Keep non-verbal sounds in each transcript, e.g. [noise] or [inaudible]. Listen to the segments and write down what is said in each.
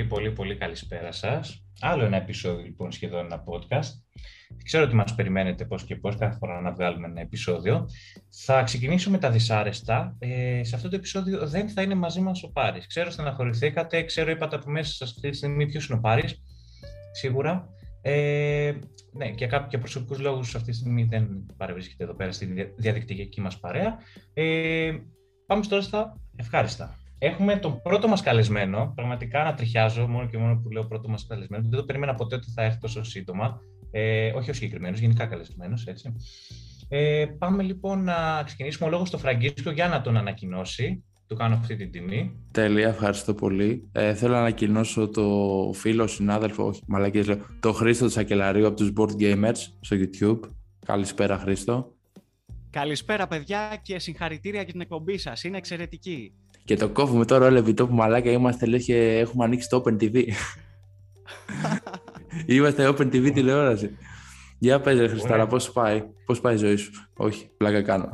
Πολύ, πολύ, πολύ καλησπέρα σας. Άλλο ένα επεισόδιο, λοιπόν, σχεδόν ένα podcast. Ξέρω ότι μας περιμένετε πώς και πώς κάθε φορά να βγάλουμε ένα επεισόδιο. Θα ξεκινήσω με τα δυσάρεστα. Ε, σε αυτό το επεισόδιο δεν θα είναι μαζί μας ο Πάρης. Ξέρω στεναχωρηθήκατε, ξέρω είπατε από μέσα σας αυτή τη στιγμή ποιος είναι ο Πάρης, σίγουρα. Ε, ναι, και για προσωπικούς λόγους αυτή τη στιγμή δεν παρευρίσκεται εδώ πέρα στη διαδικτυακή μας παρέα. Ε, πάμε τώρα στα ευχάριστα. Έχουμε τον πρώτο μας καλεσμένο. Πραγματικά να τριχιάζω μόνο και μόνο που λέω πρώτο μας καλεσμένο. Δεν το περίμενα ποτέ ότι θα έρθει τόσο σύντομα. Ε, όχι ο συγκεκριμένος, γενικά καλεσμένος. Ε, πάμε λοιπόν να ξεκινήσουμε ο λόγος στο Φραγκίσκο για να τον ανακοινώσει. Του κάνω αυτή την τιμή. Τέλεια, ευχαριστώ πολύ. Ε, θέλω να ανακοινώσω το φίλο, συνάδελφο, όχι μαλακίες λέω, το Χρήστο Τσακελαρίου από τους Board Gamers στο YouTube. Καλησπέρα Χρήστο. Καλησπέρα παιδιά και συγχαρητήρια για την εκπομπή σας. Είναι εξαιρετική. Και το κόβουμε τώρα όλο επί τόπου μαλάκα είμαστε λέει και έχουμε ανοίξει το Open TV. [laughs] είμαστε Open TV τηλεόραση. Για πες ρε Χριστάρα, πώς πάει, πώς πάει η ζωή σου; Όχι, πλάκα κάνω.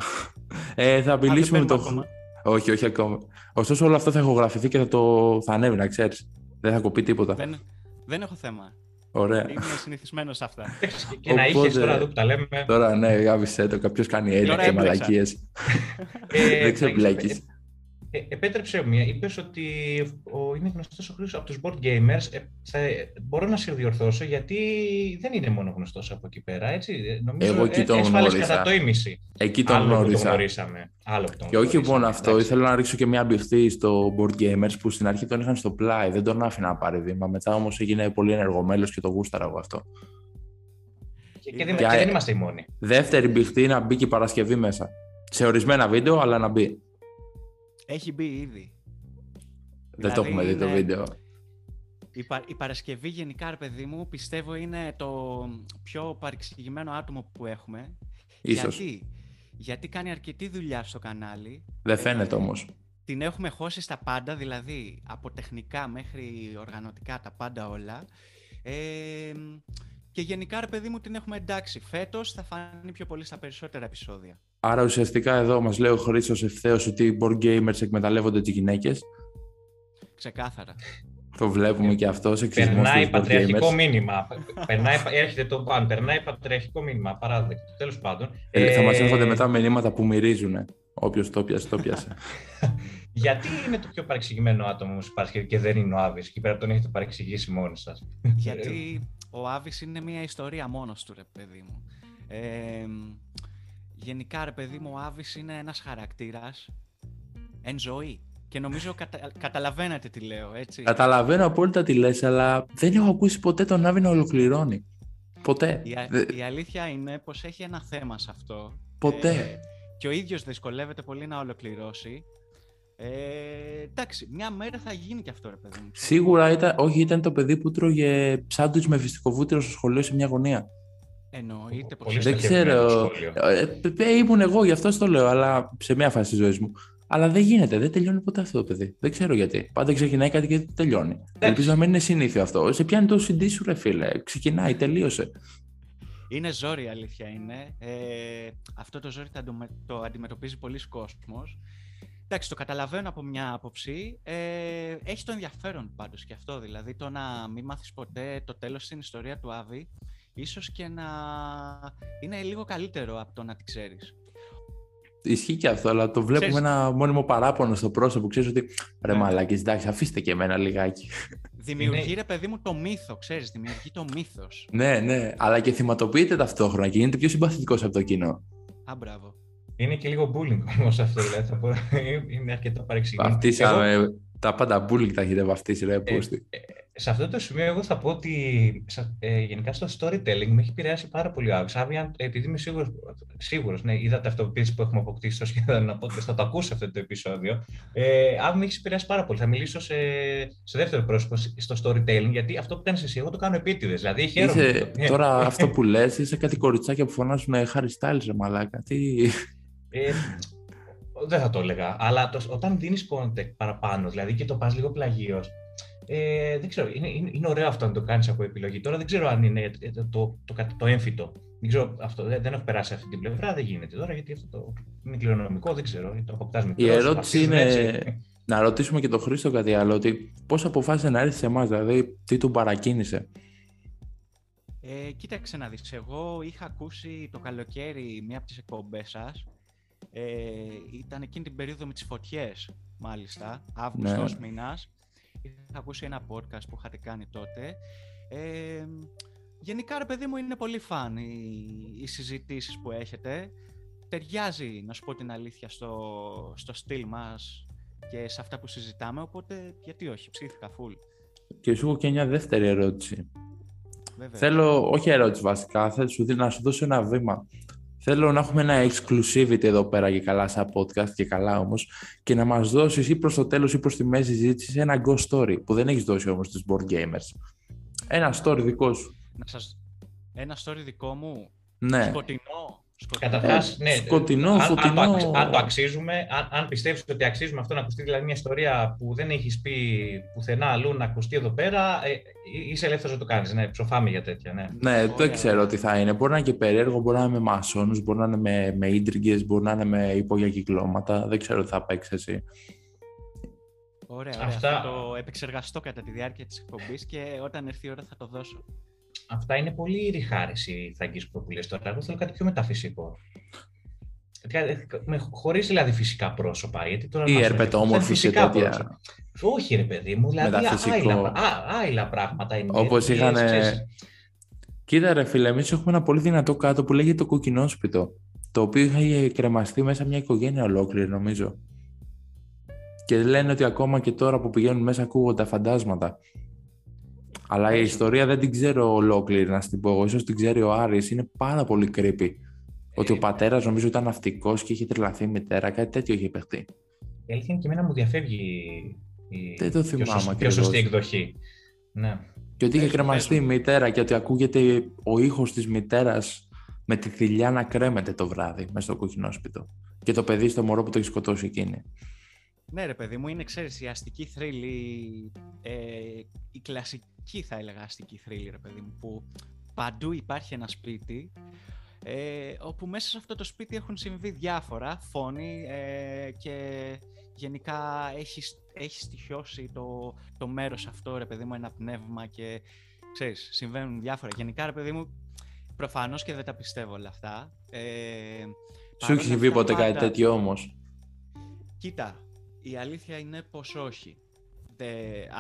Ε, θα μιλήσουμε με το... Όχι, όχι ακόμα. Ωστόσο όλο αυτό θα ηχογραφηθεί και θα το θα ανέβει, να ξέρεις. Δεν θα κοπεί τίποτα. Δεν, δεν έχω θέμα. Ωραία. Είμαι συνηθισμένος σε αυτά. [laughs] και να είχες τώρα εδώ που τα λέμε. Τώρα ναι, γάβησε το. Κάποιος κάνει έλεγχο και μαλακίες. Ε, [laughs] δεν ξέρω ε, επέτρεψε μια, είπες ότι ο, είναι γνωστός ο Χρήστος από τους board gamers. Ε, θα, μπορώ να σε διορθώσω γιατί δεν είναι μόνο γνωστός από εκεί πέρα. Έτσι. Νομίζω Εγώ εκεί τον γνώρισα. κατά το ίμιση. Εκεί τον Άλλο γνώρισα. Που τον γνωρίσαμε. Άλλο που τον και όχι μόνο αυτό, εντάξει. ήθελα να ρίξω και μια μπιχτή στο board gamers που στην αρχή τον είχαν στο πλάι. Δεν τον άφηνα να πάρει βήμα. Μετά όμως έγινε πολύ ενεργομέλος και το γούσταρα εγώ αυτό. Και, και, δεν, και δεν είμαστε οι μόνοι. Δεύτερη μπιχτή να μπει και η Παρασκευή μέσα. Σε ορισμένα βίντεο, αλλά να μπει. Έχει μπει ήδη. Δεν το έχουμε δει το βίντεο. Η, Πα... η Παρασκευή γενικά, ρε παιδί μου, πιστεύω είναι το πιο παρεξηγημένο άτομο που έχουμε. Ίσως. Γιατί, Γιατί κάνει αρκετή δουλειά στο κανάλι. Δεν φαίνεται όμως. Την έχουμε χώσει στα πάντα, δηλαδή από τεχνικά μέχρι οργανωτικά τα πάντα όλα. Ε, και γενικά, ρε παιδί μου, την έχουμε εντάξει. Φέτος θα φανεί πιο πολύ στα περισσότερα επεισόδια. Άρα ουσιαστικά εδώ μας λέει ο Χρήστος ευθέως ότι οι board gamers εκμεταλλεύονται τις γυναίκες. Ξεκάθαρα. Το βλέπουμε και αυτό σε Περνάει πατριαρχικό μήνυμα. περνάει, έρχεται το μπαν, περνάει πατριαρχικό μήνυμα. Παράδεκτο. Τέλος πάντων. Ε, θα μας έρχονται μετά μηνύματα που μυρίζουν. Όποιος το πιασε, το πιασε. [laughs] Γιατί είναι το πιο παρεξηγημένο άτομο στην Παρασκευή και δεν είναι ο Άβη, και πέρα τον έχετε παρεξηγήσει μόνοι σας; Γιατί ο Άβης είναι μια ιστορία μόνος του, ρε παιδί μου. Ε, γενικά, ρε παιδί μου, ο Άβης είναι ένας χαρακτήρας εν ζωή. Και νομίζω κατα... καταλαβαίνετε τι λέω, έτσι. Καταλαβαίνω απόλυτα τι λες, αλλά δεν έχω ακούσει ποτέ τον Άβη να ολοκληρώνει. Ποτέ. Η, α... η αλήθεια είναι πως έχει ένα θέμα σε αυτό. Ποτέ. Ε, και ο ίδιος δυσκολεύεται πολύ να ολοκληρώσει. Ε, εντάξει, μια μέρα θα γίνει και αυτό, ρε παιδί μου. Σίγουρα ήταν, όχι, ήταν το παιδί που τρώγε ψάντουιτς με φυστικό βούτυρο στο σχολείο σε μια γωνία. Εννοείται πως Δεν ξέρω. Ε, ήμουν εγώ, γι' αυτό το λέω, αλλά σε μια φάση της ζωής μου. Αλλά δεν γίνεται, δεν τελειώνει ποτέ αυτό το παιδί. Δεν ξέρω γιατί. Πάντα ξεκινάει κάτι και δεν τελειώνει. Εντάξει. Ελπίζω να μην είναι συνήθιο αυτό. Σε πιάνει το CD σου, ρε φίλε. Ξεκινάει, τελείωσε. Είναι ζόρι, η αλήθεια είναι. Ε, αυτό το ζόρι το, το αντιμετωπίζει πολλοί κόσμος. Εντάξει, το καταλαβαίνω από μια άποψη. Ε, έχει το ενδιαφέρον πάντως και αυτό. Δηλαδή, το να μην μάθεις ποτέ το τέλος στην ιστορία του Άβη, ίσως και να είναι λίγο καλύτερο από το να τη ξέρεις. Ισχύει και αυτό, αλλά το βλέπουμε ξέρεις... ένα μόνιμο παράπονο στο πρόσωπο. Ξέρεις ότι ρε yeah. μαλάκες, εντάξει, αφήστε και εμένα λιγάκι. Δημιουργεί, ρε παιδί μου, το μύθο, ξέρεις, δημιουργεί το μύθος. ναι, ναι, αλλά και θυματοποιείται ταυτόχρονα και γίνεται πιο συμπαθητικός από το κοινό. Α, μπράβο. Είναι και λίγο bullying [laughs] όμως αυτό, δηλαδή. Θα πω, [laughs] είναι αρκετά παρεξηγημένο. Βαφτίσαμε εγώ... τα πάντα bullying τα έχετε βαφτίσει, ρε πούστη. Ε, ε, σε αυτό το σημείο, εγώ θα πω ότι ε, γενικά στο storytelling με έχει επηρεάσει πάρα πολύ ο Άβη. Επειδή είμαι σίγουρο, σίγουρος, ναι, είδα τα αυτοποίηση που έχουμε αποκτήσει στο σχέδιο να πω θα το ακούσει αυτό το επεισόδιο. Ε, Άβη με έχεις επηρεάσει πάρα πολύ. Θα μιλήσω σε, σε δεύτερο πρόσωπο στο storytelling, γιατί αυτό που κάνεις εσύ, εγώ το κάνω επίτηδες. Δηλαδή, χαίρομαι. Είσαι, τώρα αυτό που λες, είσαι κάτι κοριτσάκια που φωνάζουν Harry Styles, ρε μαλάκα. Τι. Ε, δεν θα το έλεγα, αλλά το, όταν δίνεις content παραπάνω, δηλαδή και το πας λίγο πλαγίως, ε, δεν ξέρω, είναι, είναι, είναι, ωραίο αυτό να το κάνεις από επιλογή. Τώρα δεν ξέρω αν είναι το, το, το, το έμφυτο. Δεν, ξέρω, αυτό, δεν, δεν έχω περάσει αυτή την πλευρά, δεν γίνεται τώρα, γιατί αυτό το είναι κληρονομικό, δεν ξέρω, το αποκτάς με Η ερώτηση είναι, Να ρωτήσουμε και τον Χρήστο κάτι άλλο, ότι πώς αποφάσισε να έρθει σε εμάς, δηλαδή τι του παρακίνησε; Ε, κοίταξε να δεις, εγώ είχα ακούσει το καλοκαίρι μία από τις εκπομπές σας. Ε, ήταν εκείνη την περίοδο με τις φωτιές, μάλιστα, Αύγουστος ναι. μήνας. Είχα ακούσει ένα podcast που είχατε κάνει τότε. Ε, γενικά, ρε παιδί μου, είναι πολύ φαν οι, οι συζητήσεις που έχετε. Ταιριάζει, να σου πω την αλήθεια, στο, στο στυλ μας και σε αυτά που συζητάμε, οπότε γιατί όχι, ψήθηκα full. Και σου έχω και μια δεύτερη ερώτηση. Θέλω, όχι ερώτηση βασικά, θέλω σου, να σου δώσω ένα βήμα. Θέλω να έχουμε ένα exclusivity εδώ πέρα και καλά σαν podcast και καλά όμως και να μας δώσεις ή προς το τέλος ή προς τη μέση συζήτηση ένα ghost story που δεν έχεις δώσει όμως στους board gamers. Ένα story δικό σου. Να σας... Ένα story δικό μου. Ναι. Σκοτεινό. Καταρχά, ναι. Σκοτεινό, αν, φωτεινό. Αν, το, αν το αξίζουμε, αν, αν πιστεύεις ότι αξίζουμε αυτό να ακουστεί, δηλαδή μια ιστορία που δεν έχεις πει πουθενά αλλού να ακουστεί εδώ πέρα, ε, είσαι ελεύθερος να το κάνεις. Ναι, ψοφάμε για τέτοια. Ναι, ναι δεν ξέρω τι θα είναι. Μπορεί να είναι και περίεργο, μπορεί να είναι με μασόνους, μπορεί να είναι με, με ίντριγκες, μπορεί να είναι με υπόγεια κυκλώματα. Δεν ξέρω τι θα παίξεις εσύ. Ωραία, ωραία. Αυτά... Θα το επεξεργαστώ κατά τη διάρκεια της εκπομπής και όταν έρθει η ώρα θα το δώσω. Αυτά είναι πολύ ριχάρηση θα που λες τώρα. Εγώ θέλω κάτι πιο μεταφυσικό. Χωρίς δηλαδή φυσικά πρόσωπα. Γιατί τώρα ή ερπετόμορφη σε τέτοια. Όχι, ρε παιδί μου, δηλαδή άειλα, άειλα πράγματα είναι. Όπως είχαν. Κοίτα, ρε φίλε, εμείς έχουμε ένα πολύ δυνατό κάτω που λέγεται το κοκκινόσπιτο. Το οποίο είχε κρεμαστεί μέσα μια οικογένεια ολόκληρη, νομίζω. Και λένε ότι ακόμα και τώρα που πηγαίνουν μέσα ακούγονται φαντάσματα. Αλλά η ιστορία δεν την ξέρω ολόκληρη, να την πω εγώ. Ίσως την ξέρει ο Άρης. Είναι πάρα πολύ creepy. Ότι ο ε, πατέρας νομίζω ήταν ναυτικός και είχε τρελαθεί η μητέρα, κάτι τέτοιο είχε παιχτεί. Η αλήθεια είναι και εμένα μου διαφεύγει η δεν το θυμάμαι πιο, σωστή εκδοχή. Ναι. Και ότι είχε κρεμαστεί η μητέρα και ότι ακούγεται ο ήχος της μητέρας με τη θηλιά να κρέμεται το βράδυ μέσα στο κοκκινόσπιτο. Και το παιδί στο μωρό που το έχει σκοτώσει εκείνη. Ναι ρε παιδί μου, είναι ξέρεις η αστική θρύλη, ε, η κλασική θα έλεγα αστική θρύλη ρε παιδί μου, που παντού υπάρχει ένα σπίτι ε, όπου μέσα σε αυτό το σπίτι έχουν συμβεί διάφορα, φόνοι ε, και γενικά έχει, έχει στοιχειώσει το, το μέρος αυτό ρε παιδί μου ένα πνεύμα και ξέρεις, συμβαίνουν διάφορα. Γενικά ρε παιδί μου, προφανώς και δεν τα πιστεύω όλα αυτά. Ε, Σου έχει συμβεί ποτέ κάτι τέτοιο όμως; Κοίτα, η αλήθεια είναι πως όχι. Δε,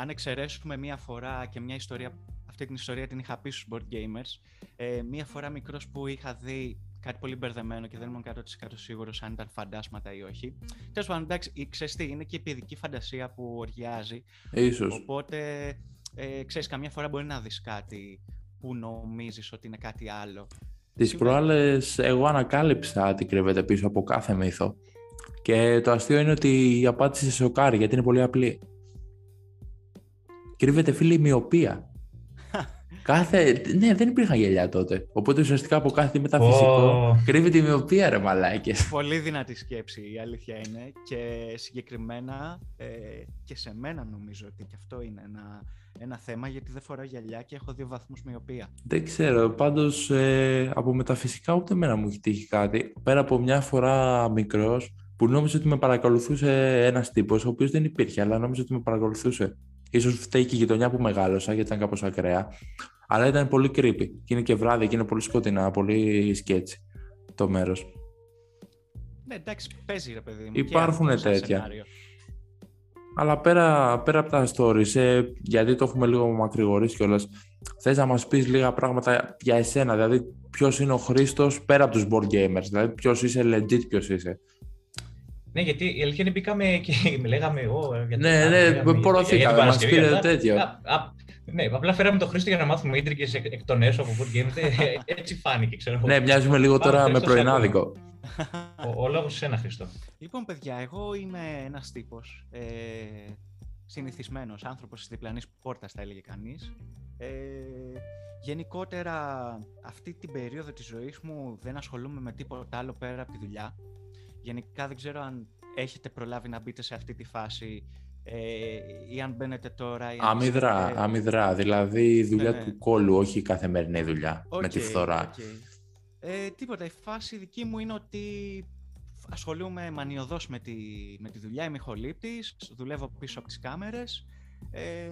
αν εξαιρέσουμε μία φορά και μια ιστορία, αυτή την ιστορία την είχα πει στους board gamers, ε, μία φορά μικρός που είχα δει κάτι πολύ μπερδεμένο και δεν ήμουν 100% σίγουρος αν ήταν φαντάσματα ή όχι. Τέλος πάντων, εντάξει, ξέρεις τι, είναι και η παιδική φαντασία που οριάζει. Ίσως. Οπότε, ε, ξέρεις, καμιά φορά μπορεί να δεις κάτι που νομίζεις ότι είναι κάτι άλλο. Τις προάλλες, εγώ ανακάλυψα τι κρύβεται πίσω από κάθε μύθο. Και το αστείο είναι ότι η απάντηση σε σοκάρει γιατί είναι πολύ απλή. Κρύβεται φίλε η μοιοπία. [laughs] κάθε... Ναι, δεν υπήρχαν γελιά τότε. Οπότε ουσιαστικά από κάθε μεταφυσικό oh. κρύβεται η μοιοπία, ρε μαλάκες. Πολύ δυνατή σκέψη, η αλήθεια είναι. Και συγκεκριμένα ε, και σε μένα νομίζω ότι και αυτό είναι ένα, ένα θέμα γιατί δεν φοράω γυαλιά και έχω δύο βαθμούς μοιοπία. Δεν ξέρω. Πάντως ε, από μεταφυσικά ούτε εμένα μου έχει τύχει κάτι. Πέρα από μια φορά μικρός που νόμιζε ότι με παρακολουθούσε ένας τύπος, ο οποίος δεν υπήρχε, αλλά νόμιζε ότι με παρακολουθούσε. σω φταίει και η γειτονιά που μεγάλωσα, γιατί ήταν κάπως ακραία. Αλλά ήταν πολύ creepy. Και είναι και βράδυ και είναι πολύ σκοτεινά, πολύ σκέτσι το μέρος. Ναι, εντάξει, παίζει ρε παιδί μου. Υπάρχουν τέτοια. Αλλά πέρα, πέρα από τα stories, ε, γιατί το έχουμε λίγο μακρηγορήσει κιόλας, θες να μας πεις λίγα πράγματα για εσένα, δηλαδή ποιος είναι ο Χρήστος πέρα από τους board gamers, δηλαδή ποιος είσαι legit, ποιος είσαι. Ναι, γιατί η αλήθεια είναι μπήκαμε και [laughs] λέγαμε εγώ. Ναι, ναι, πορωθήκαμε, μας πήρε τέτοιο. Ναι, απλά φέραμε τον Χρήστο για να μάθουμε ίντρικες εκ των έσω από Food Games. [laughs] Ε, έτσι φάνηκε, ξέρω Ναι, μοιάζουμε λίγο τώρα με πρωινάδικο. Ο, ο λόγος σε ένα Χρήστο. Λοιπόν, παιδιά, εγώ είμαι ένας τύπος. Ε, Συνηθισμένος άνθρωπος τη διπλανή πόρτα, θα έλεγε κανείς. Ε, γενικότερα, αυτή την περίοδο της ζωής μου δεν ασχολούμαι με τίποτα άλλο πέρα από τη δουλειά. Γενικά δεν ξέρω αν έχετε προλάβει να μπείτε σε αυτή τη φάση ε, ή αν μπαίνετε τώρα. Ή αμυδρά, ε, αμυδρά. Δηλαδή η δουλειά ναι, ναι. του κόλου, όχι η καθημερινή δουλειά okay, με τη φθορά. Okay. Ε, τίποτα. Η φάση δική μου είναι ότι ασχολούμαι μανιωδώς με τη, με τη δουλειά, είμαι ηχολήπτης, δουλεύω πίσω από τις κάμερες. Ε,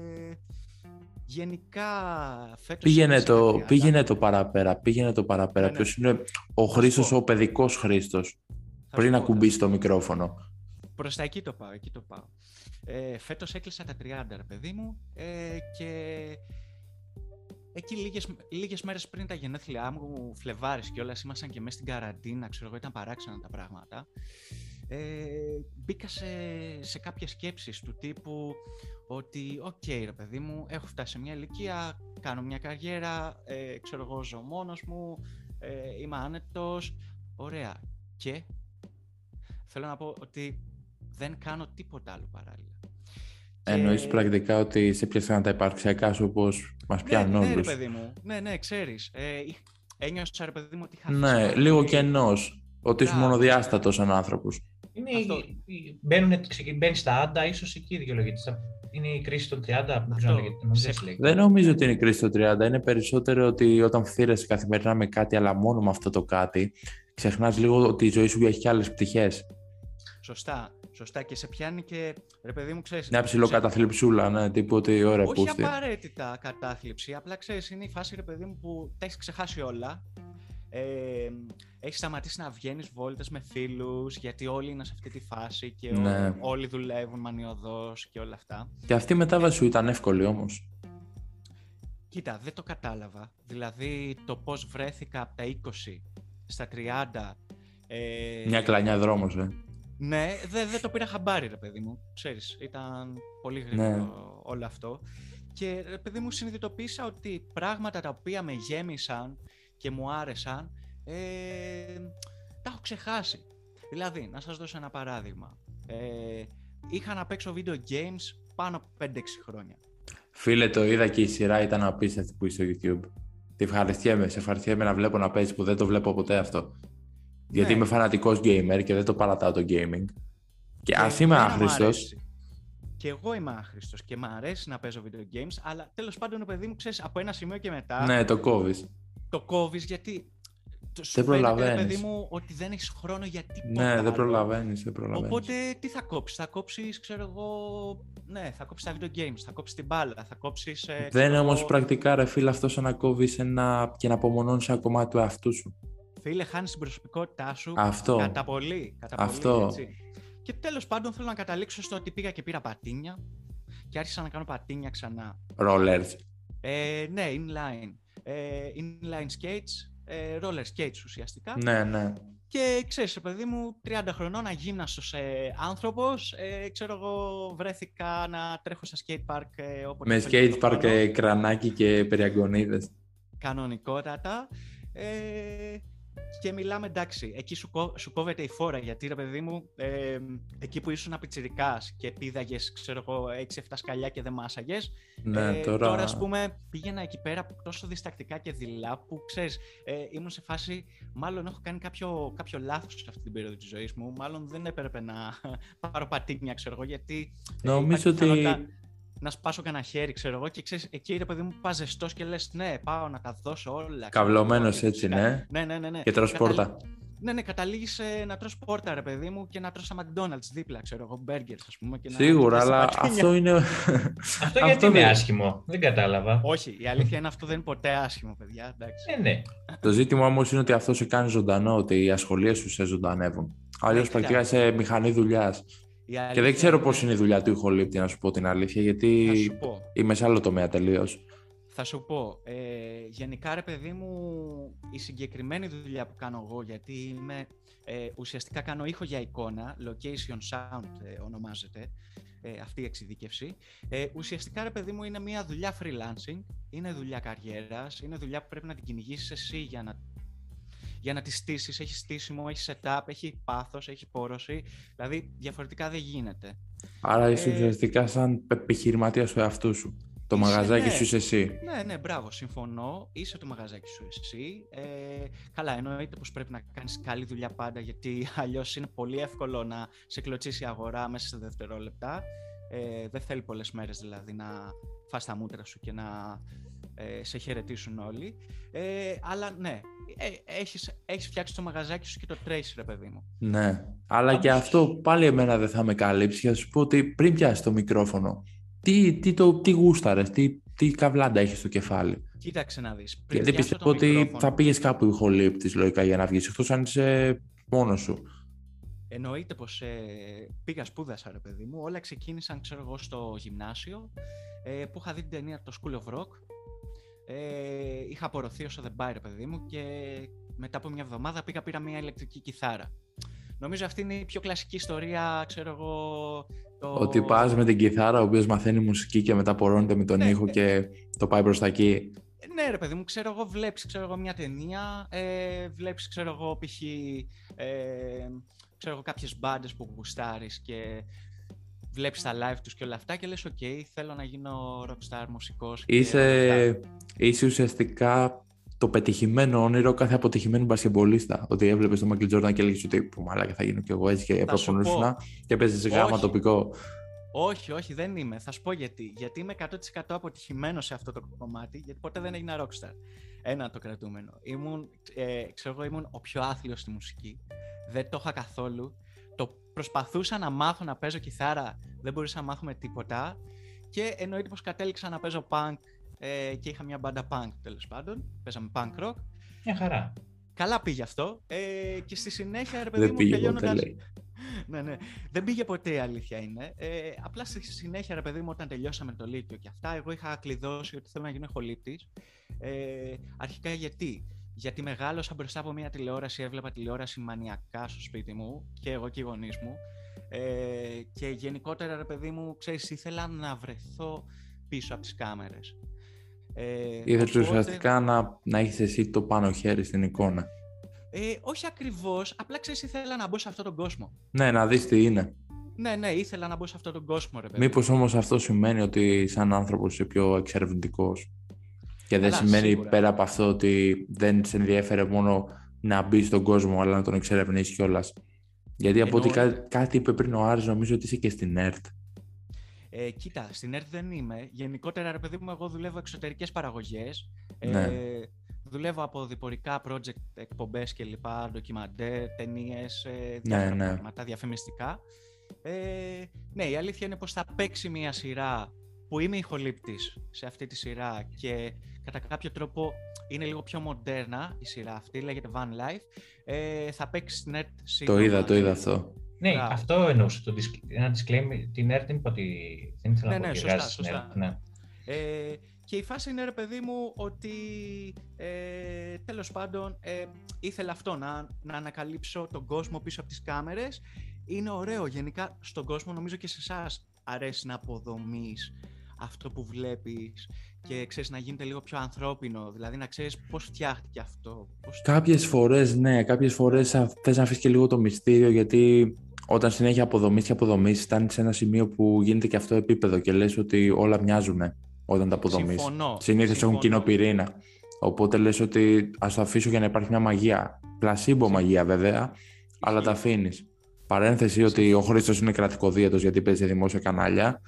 γενικά φέτος... Πήγαινε το, πήγαινε το παραπέρα, πήγαινε το παραπέρα. Ναι, ναι. Ποιος είναι ο Χρήστος, ο παιδικός Χρήστος, πριν να κουμπίσει το μικρόφωνο. Προς τα εκεί το πάω, εκεί το πάω. Ε, φέτος έκλεισα τα 30, ρε παιδί μου, ε, και εκεί λίγες, λίγες μέρες πριν τα γενέθλιά μου, Φλεβάρης και όλα, ήμασταν και μέσα στην καραντίνα, ξέρω εγώ, ήταν παράξενα τα πράγματα. Ε, μπήκα σε, σε κάποιες σκέψεις του τύπου ότι OK okay, ρε παιδί μου, έχω φτάσει σε μια ηλικία, κάνω μια καριέρα, ε, ξέρω εγώ ζω μόνος μου, ε, είμαι άνετος, ωραία. Και θέλω να πω ότι δεν κάνω τίποτα άλλο παράλληλα. Εννοείς και... πρακτικά ότι σε πιάσαν τα υπαρξιακά σου όπως μας ναι, πιάνουν ναι, όλους. Ναι, ρε παιδί μου. Ναι, ναι, ξέρεις. Ε, ένιωσα, ρε παιδί μου, ότι είχα Ναι, λίγο και ενός. Ότι είσαι μονοδιάστατος σαν άνθρωπος. Είναι, μπαίνουν, μπαίνεις στα άντα, ίσως εκεί δικαιολογείται. Είναι η κρίση των 30, δεν Δεν νομίζω ότι είναι η κρίση των 30. Είναι περισσότερο ότι όταν φθήρεσαι καθημερινά με κάτι, αλλά μόνο με αυτό το κάτι, ξεχνάς λίγο ότι η ζωή σου έχει και άλλες πτυχές. Σωστά. Σωστά και σε πιάνει και ρε παιδί μου ξέρεις... Μια ψηλό καταθλιψούλα, ναι, τύπου ότι ώρα Όχι απαραίτητα κατάθλιψη, απλά ξέρεις είναι η φάση ρε παιδί μου που τα έχεις ξεχάσει όλα. Ε, έχεις σταματήσει να βγαίνεις βόλτες με φίλους γιατί όλοι είναι σε αυτή τη φάση και ναι. όλοι δουλεύουν μανιωδώς και όλα αυτά. Και αυτή η μετάβαση σου ήταν εύκολη όμως; Κοίτα, δεν το κατάλαβα. Δηλαδή το πώς βρέθηκα από τα 20 στα 30 ε... Μια κλανιά δρόμος, ε. Ναι, δεν δε το πήρα χαμπάρι, ρε παιδί μου. Ξέρεις, ήταν πολύ γρήγορο ναι. όλο αυτό. Και, ρε παιδί μου, συνειδητοποίησα ότι πράγματα τα οποία με γέμισαν και μου άρεσαν, ε, τα έχω ξεχάσει. Δηλαδή, να σας δώσω ένα παράδειγμα. Ε, είχα να παίξω video games πάνω από 5-6 χρόνια. Φίλε, το είδα και η σειρά ήταν απίστευτη που είσαι στο YouTube. Τη ευχαριστιέμαι, σε ευχαριστιέμαι να βλέπω να παίζεις που δεν το βλέπω ποτέ αυτό. Γιατί ναι. είμαι φανατικός gamer και δεν το παρατάω το gaming. Και ας είμαι άχρηστος. Και εγώ είμαι άχρηστος και μου αρέσει να παίζω video games, αλλά τέλος πάντων, ο παιδί μου ξέρεις από ένα σημείο και μετά. Ναι, το κόβεις. Το κόβεις γιατί. δεν προλαβαίνεις. παιδί μου, ότι δεν έχεις χρόνο για τίποτα. Ναι, δεν προλαβαίνεις. Προλαβαίνεις. Οπότε τι θα κόψεις, θα κόψεις, ξέρω εγώ. Ναι, θα κόψεις τα video games, θα κόψεις την μπάλα, θα κόψεις. Ε, δεν είναι όμω πρακτικά, ρε φίλε, αυτός σαν να κόβεις ένα... και να απομονώνεις ένα κομμάτι του εαυτού σου φίλε, χάνεις την προσωπικότητά σου Αυτό. κατά πολύ. Κατά Αυτό. Πολύ, έτσι. Και τέλος πάντων θέλω να καταλήξω στο ότι πήγα και πήρα πατίνια και άρχισα να κάνω πατίνια ξανά. Rollers. Ε, ναι, inline. Ε, inline skates, ε, roller skates ουσιαστικά. Ναι, ναι. Και ξέρεις, παιδί μου, 30 χρονών, αγύμναστος ε, άνθρωπος, ε, ξέρω εγώ, βρέθηκα να τρέχω στα skate park. Ε, Με skate park, ε, κρανάκι και περιαγκονίδες. Κανονικότατα. Ε, και μιλάμε εντάξει, εκεί σου, σου κόβεται η φόρα γιατί ρε παιδί μου, ε, εκεί που ήσουν πιτσιρικά και πήδαγες, ξέρω εγώ, 6-7 σκαλιά και δεν μάσαγες. Ναι, ε, τώρα... τώρα, ας πούμε, πήγαινα εκεί πέρα τόσο διστακτικά και δειλά που ξέρεις, ε, ήμουν σε φάση. Μάλλον έχω κάνει κάποιο, κάποιο λάθος σε αυτή την περίοδο της ζωής μου. Μάλλον δεν έπρεπε να [laughs] πάρω πατίνια, ξέρω εγώ, γιατί. Ε, Νομίζω ότι να σπάσω κανένα χέρι, ξέρω εγώ, και ξέρεις, εκεί ρε παιδί μου πας ζεστός και λες: Ναι, πάω να τα δώσω όλα. Καυλωμένος έτσι, ναι. Ναι, ναι, ναι. ναι. Και τρώ πόρτα. Ναι, ναι, καταλήγεις να τρως πόρτα, ρε παιδί μου, και να τρως στα McDonald's δίπλα, ξέρω εγώ, μπέργκερς, ας πούμε. Και Σίγουρα, αλλά αυτό είναι. αυτό γιατί είναι άσχημο, δεν κατάλαβα. Όχι, η αλήθεια είναι αυτό δεν είναι ποτέ άσχημο, παιδιά. Εντάξει. Ε, ναι. Το ζήτημα όμως είναι ότι αυτό σε κάνει ζωντανό, ότι οι ασχολίες σου σε ζωντανεύουν. Αλλιώς ναι, πρακτικά είσαι μηχανή δουλειάς. Και δεν ξέρω πώς είναι η δουλειά του ηχολήπτη, να σου πω την αλήθεια, γιατί είμαι σε άλλο τομέα τελείως. Θα σου πω. Ε, γενικά, ρε παιδί μου, η συγκεκριμένη δουλειά που κάνω εγώ, γιατί είμαι, ε, ουσιαστικά κάνω ήχο για εικόνα, location sound ε, ονομάζεται, ε, αυτή η εξειδίκευση. Ε, ουσιαστικά, ρε παιδί μου, είναι μια δουλειά freelancing, είναι δουλειά καριέρας, είναι δουλειά που πρέπει να την κυνηγήσεις εσύ για να για να τη στήσεις. Έχει στήσιμο, έχει setup, έχει πάθος, έχει πόρωση. Δηλαδή διαφορετικά δεν γίνεται. Άρα είσαι ε... ουσιαστικά σαν επιχειρηματία του εαυτού σου. Το είσαι, μαγαζάκι ναι. σου είσαι εσύ. Ναι, ναι, μπράβο, συμφωνώ. Είσαι το μαγαζάκι σου εσύ. Ε, καλά, εννοείται πως πρέπει να κάνεις καλή δουλειά πάντα, γιατί [laughs] αλλιώς είναι πολύ εύκολο να σε κλωτσίσει η αγορά μέσα σε δευτερόλεπτα. Ε, δεν θέλει πολλές μέρες δηλαδή να φας τα μούτρα σου και να ε, σε χαιρετήσουν όλοι. Ε, αλλά ναι, ε, έχεις, έχεις φτιάξει το μαγαζάκι σου και το trace, ρε παιδί μου. Ναι, αλλά και αυτό πάλι εμένα δεν θα με καλύψει. Για να σου πω ότι πριν πιάσεις το μικρόφωνο, τι, τι, το, τι γούσταρες, τι, τι καβλάντα έχεις στο κεφάλι; Κοίταξε να δεις. Γιατί πιστεύω ότι θα πήγες κάπου ηχολήπτης λογικά για να βγεις, εκτός αν είσαι μόνος σου. Εννοείται πως ε, πήγα σπούδασα ρε παιδί μου. Όλα ξεκίνησαν ξέρω εγώ στο γυμνάσιο ε, που είχα δει την ταινία το School of Rock. Ε, είχα απορροθεί όσο δεν πάει ρε παιδί μου και μετά από μια εβδομάδα πήγα πήρα μια ηλεκτρική κιθάρα. Νομίζω αυτή είναι η πιο κλασική ιστορία, ξέρω εγώ... Το... Ότι πας με την κιθάρα, ο οποίος μαθαίνει μουσική και μετά πορώνεται με τον ναι, ήχο ναι. και το πάει προς τα εκεί. Ναι ρε παιδί μου, ξέρω εγώ, βλέπεις ξέρω εγώ, μια ταινία, ε, βλέπεις ξέρω εγώ π.χ. Ε, ξέρω εγώ, κάποιες μπάντες που γουστάρεις και βλέπεις τα live τους και όλα αυτά και λες «ΟΚ, θέλω να γίνω rockstar μουσικός». Είσαι, είσαι ουσιαστικά το πετυχημένο όνειρο κάθε αποτυχημένου μπασκεμπολίστα. Ότι έβλεπες τον Μάικλ Τζόρνταν και έλεγες ότι που μαλάκα θα γίνω κι εγώ έτσι και προπονούσουν και παίζεις γάμα τοπικό. Όχι, όχι, δεν είμαι. Θα σου πω γιατί. Γιατί είμαι 100% αποτυχημένο σε αυτό το κομμάτι, γιατί ποτέ δεν έγινα rockstar. Ένα το κρατούμενο. Ήμουν, ε, ξέρω εγώ, ήμουν ο πιο άθλιος στη μουσική. Δεν το είχα καθόλου. Το προσπαθούσα να μάθω να παίζω κιθάρα, δεν μπορούσα να μάθουμε τίποτα. Και εννοείται πως κατέληξα να παίζω punk ε, και είχα μια μπάντα punk τέλος πάντων. Παίζαμε punk rock. Μια χαρά. Καλά πήγε αυτό. Ε, και στη συνέχεια, ρε παιδί μου, τελειώνοντα. [laughs] ναι, ναι. Δεν πήγε ποτέ, η αλήθεια είναι. Ε, απλά στη συνέχεια, ρε παιδί μου, όταν τελειώσαμε το Λύκειο και αυτά, εγώ είχα κλειδώσει ότι θέλω να γίνω εχολήπτη. Ε, αρχικά γιατί; Γιατί μεγάλωσα μπροστά από μια τηλεόραση, έβλεπα τηλεόραση μανιακά στο σπίτι μου και εγώ και οι γονείς μου. Ε, και γενικότερα, ρε παιδί μου, ξέρεις, ήθελα να βρεθώ πίσω από τις κάμερες. Ε, Ήθελες οπότε... ουσιαστικά να, να έχεις εσύ το πάνω χέρι στην εικόνα. Ε, όχι ακριβώς, απλά ξέρεις ήθελα να μπω σε αυτόν τον κόσμο. Ναι, να δεις τι είναι. Ναι, ναι, ήθελα να μπω σε αυτόν τον κόσμο, ρε παιδί. Μήπως όμως αυτό σημαίνει ότι σαν άνθρωπος είσαι πιο εξερευνητικός; Και δεν σημαίνει σίγουρα. πέρα από αυτό ότι δεν σε ενδιαφέρε μόνο να μπει στον κόσμο, αλλά να τον εξερευνήσεις κιόλας. Γιατί από ότι κάτι είπε πριν ο Άρης, νομίζω ότι είσαι και στην ΕΡΤ. Ε, κοίτα, στην ΕΡΤ δεν είμαι. Γενικότερα, ρε παιδί μου, εγώ δουλεύω εξωτερικές παραγωγές. Ε, ναι. δουλεύω από διπορικά project, εκπομπές κλπ, ντοκιμαντέρ, ταινίες, ε, διάφορα ναι, ναι. πράγματα, διαφημιστικά. Ε, ναι, η αλήθεια είναι πως θα παίξει μια σειρά που είμαι ηχολήπτης σε αυτή τη σειρά και κατά κάποιο τρόπο είναι λίγο πιο μοντέρνα η σειρά αυτή, λέγεται Van Life. Ε, θα παίξει στην ΕΡΤ Το είδα, το είδα αυτό. Ναι, αυτό εννοούσε. Το ένα disclaimer, την ΕΡΤ δεν είπα ότι δεν ήθελα ναι, να πω ναι, σωστά, σωστά. Ναι. Ε, και η φάση είναι, ρε παιδί μου, ότι ε, τέλος πάντων ε, ήθελα αυτό, να, να ανακαλύψω τον κόσμο πίσω από τις κάμερες. Είναι ωραίο γενικά στον κόσμο, νομίζω και σε εσάς αρέσει να αποδομείς αυτό που βλέπεις και ξέρεις να γίνεται λίγο πιο ανθρώπινο, δηλαδή να ξέρεις πώς φτιάχτηκε αυτό. Πώς... Κάποιες φορές, ναι, κάποιες φορές θες να αφήσεις και λίγο το μυστήριο γιατί όταν συνέχεια αποδομήσεις και αποδομήσεις φτάνεις σε ένα σημείο που γίνεται και αυτό επίπεδο και λες ότι όλα μοιάζουν όταν τα αποδομείς. Συμφωνώ. Συνήθως έχουν κοινό πυρήνα. Οπότε λες ότι ας το αφήσω για να υπάρχει μια μαγεία. Πλασίμπο μαγεία βέβαια, αλλά τα αφήνεις. Παρένθεση ότι ο Χρήστος είναι κρατικοδίαιτος γιατί παίζει δημόσια κανάλια.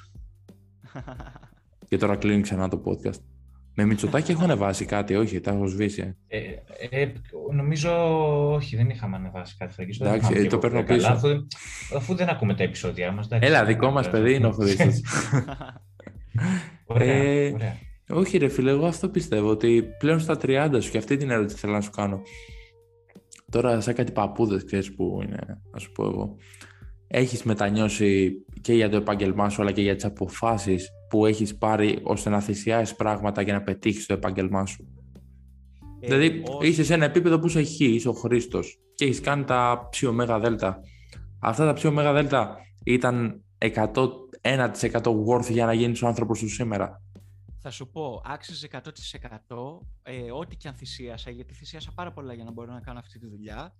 Και τώρα κλείνει ξανά το podcast. Με Μητσοτάκη έχω ανεβάσει κάτι, όχι, τα έχω σβήσει. Ε, ε, νομίζω όχι, δεν είχαμε ανεβάσει κάτι. Εντάξει, ε, το παίρνω πίσω. Αφού, αφού, δεν ακούμε τα επεισόδια μας. Έλα, δικό μας παιδί είναι ο Χρήστος. [laughs] ωραία, ε, ωραία. Όχι ρε φίλε, εγώ αυτό πιστεύω, ότι πλέον στα 30 σου και αυτή την ερώτηση θέλω να σου κάνω. Τώρα σαν κάτι παππούδες, ξέρεις που είναι, να σου πω εγώ. Έχεις μετανιώσει και για το επάγγελμά σου αλλά και για τις αποφάσεις που έχεις πάρει ώστε να θυσιάσεις πράγματα για να πετύχεις το επάγγελμά σου. Ε, δηλαδή είσαι σε ένα επίπεδο που είσαι χ, είσαι ο Χρήστος και έχεις κάνει τα ψιωμέγα δέλτα. Αυτά τα ψιωμέγα δέλτα ήταν 101% worth για να γίνεις ο άνθρωπος του σήμερα. Θα σου πω, άξιζες 100% ε, ό,τι και αν θυσίασα, γιατί θυσίασα πάρα πολλά για να μπορώ να κάνω αυτή τη δουλειά.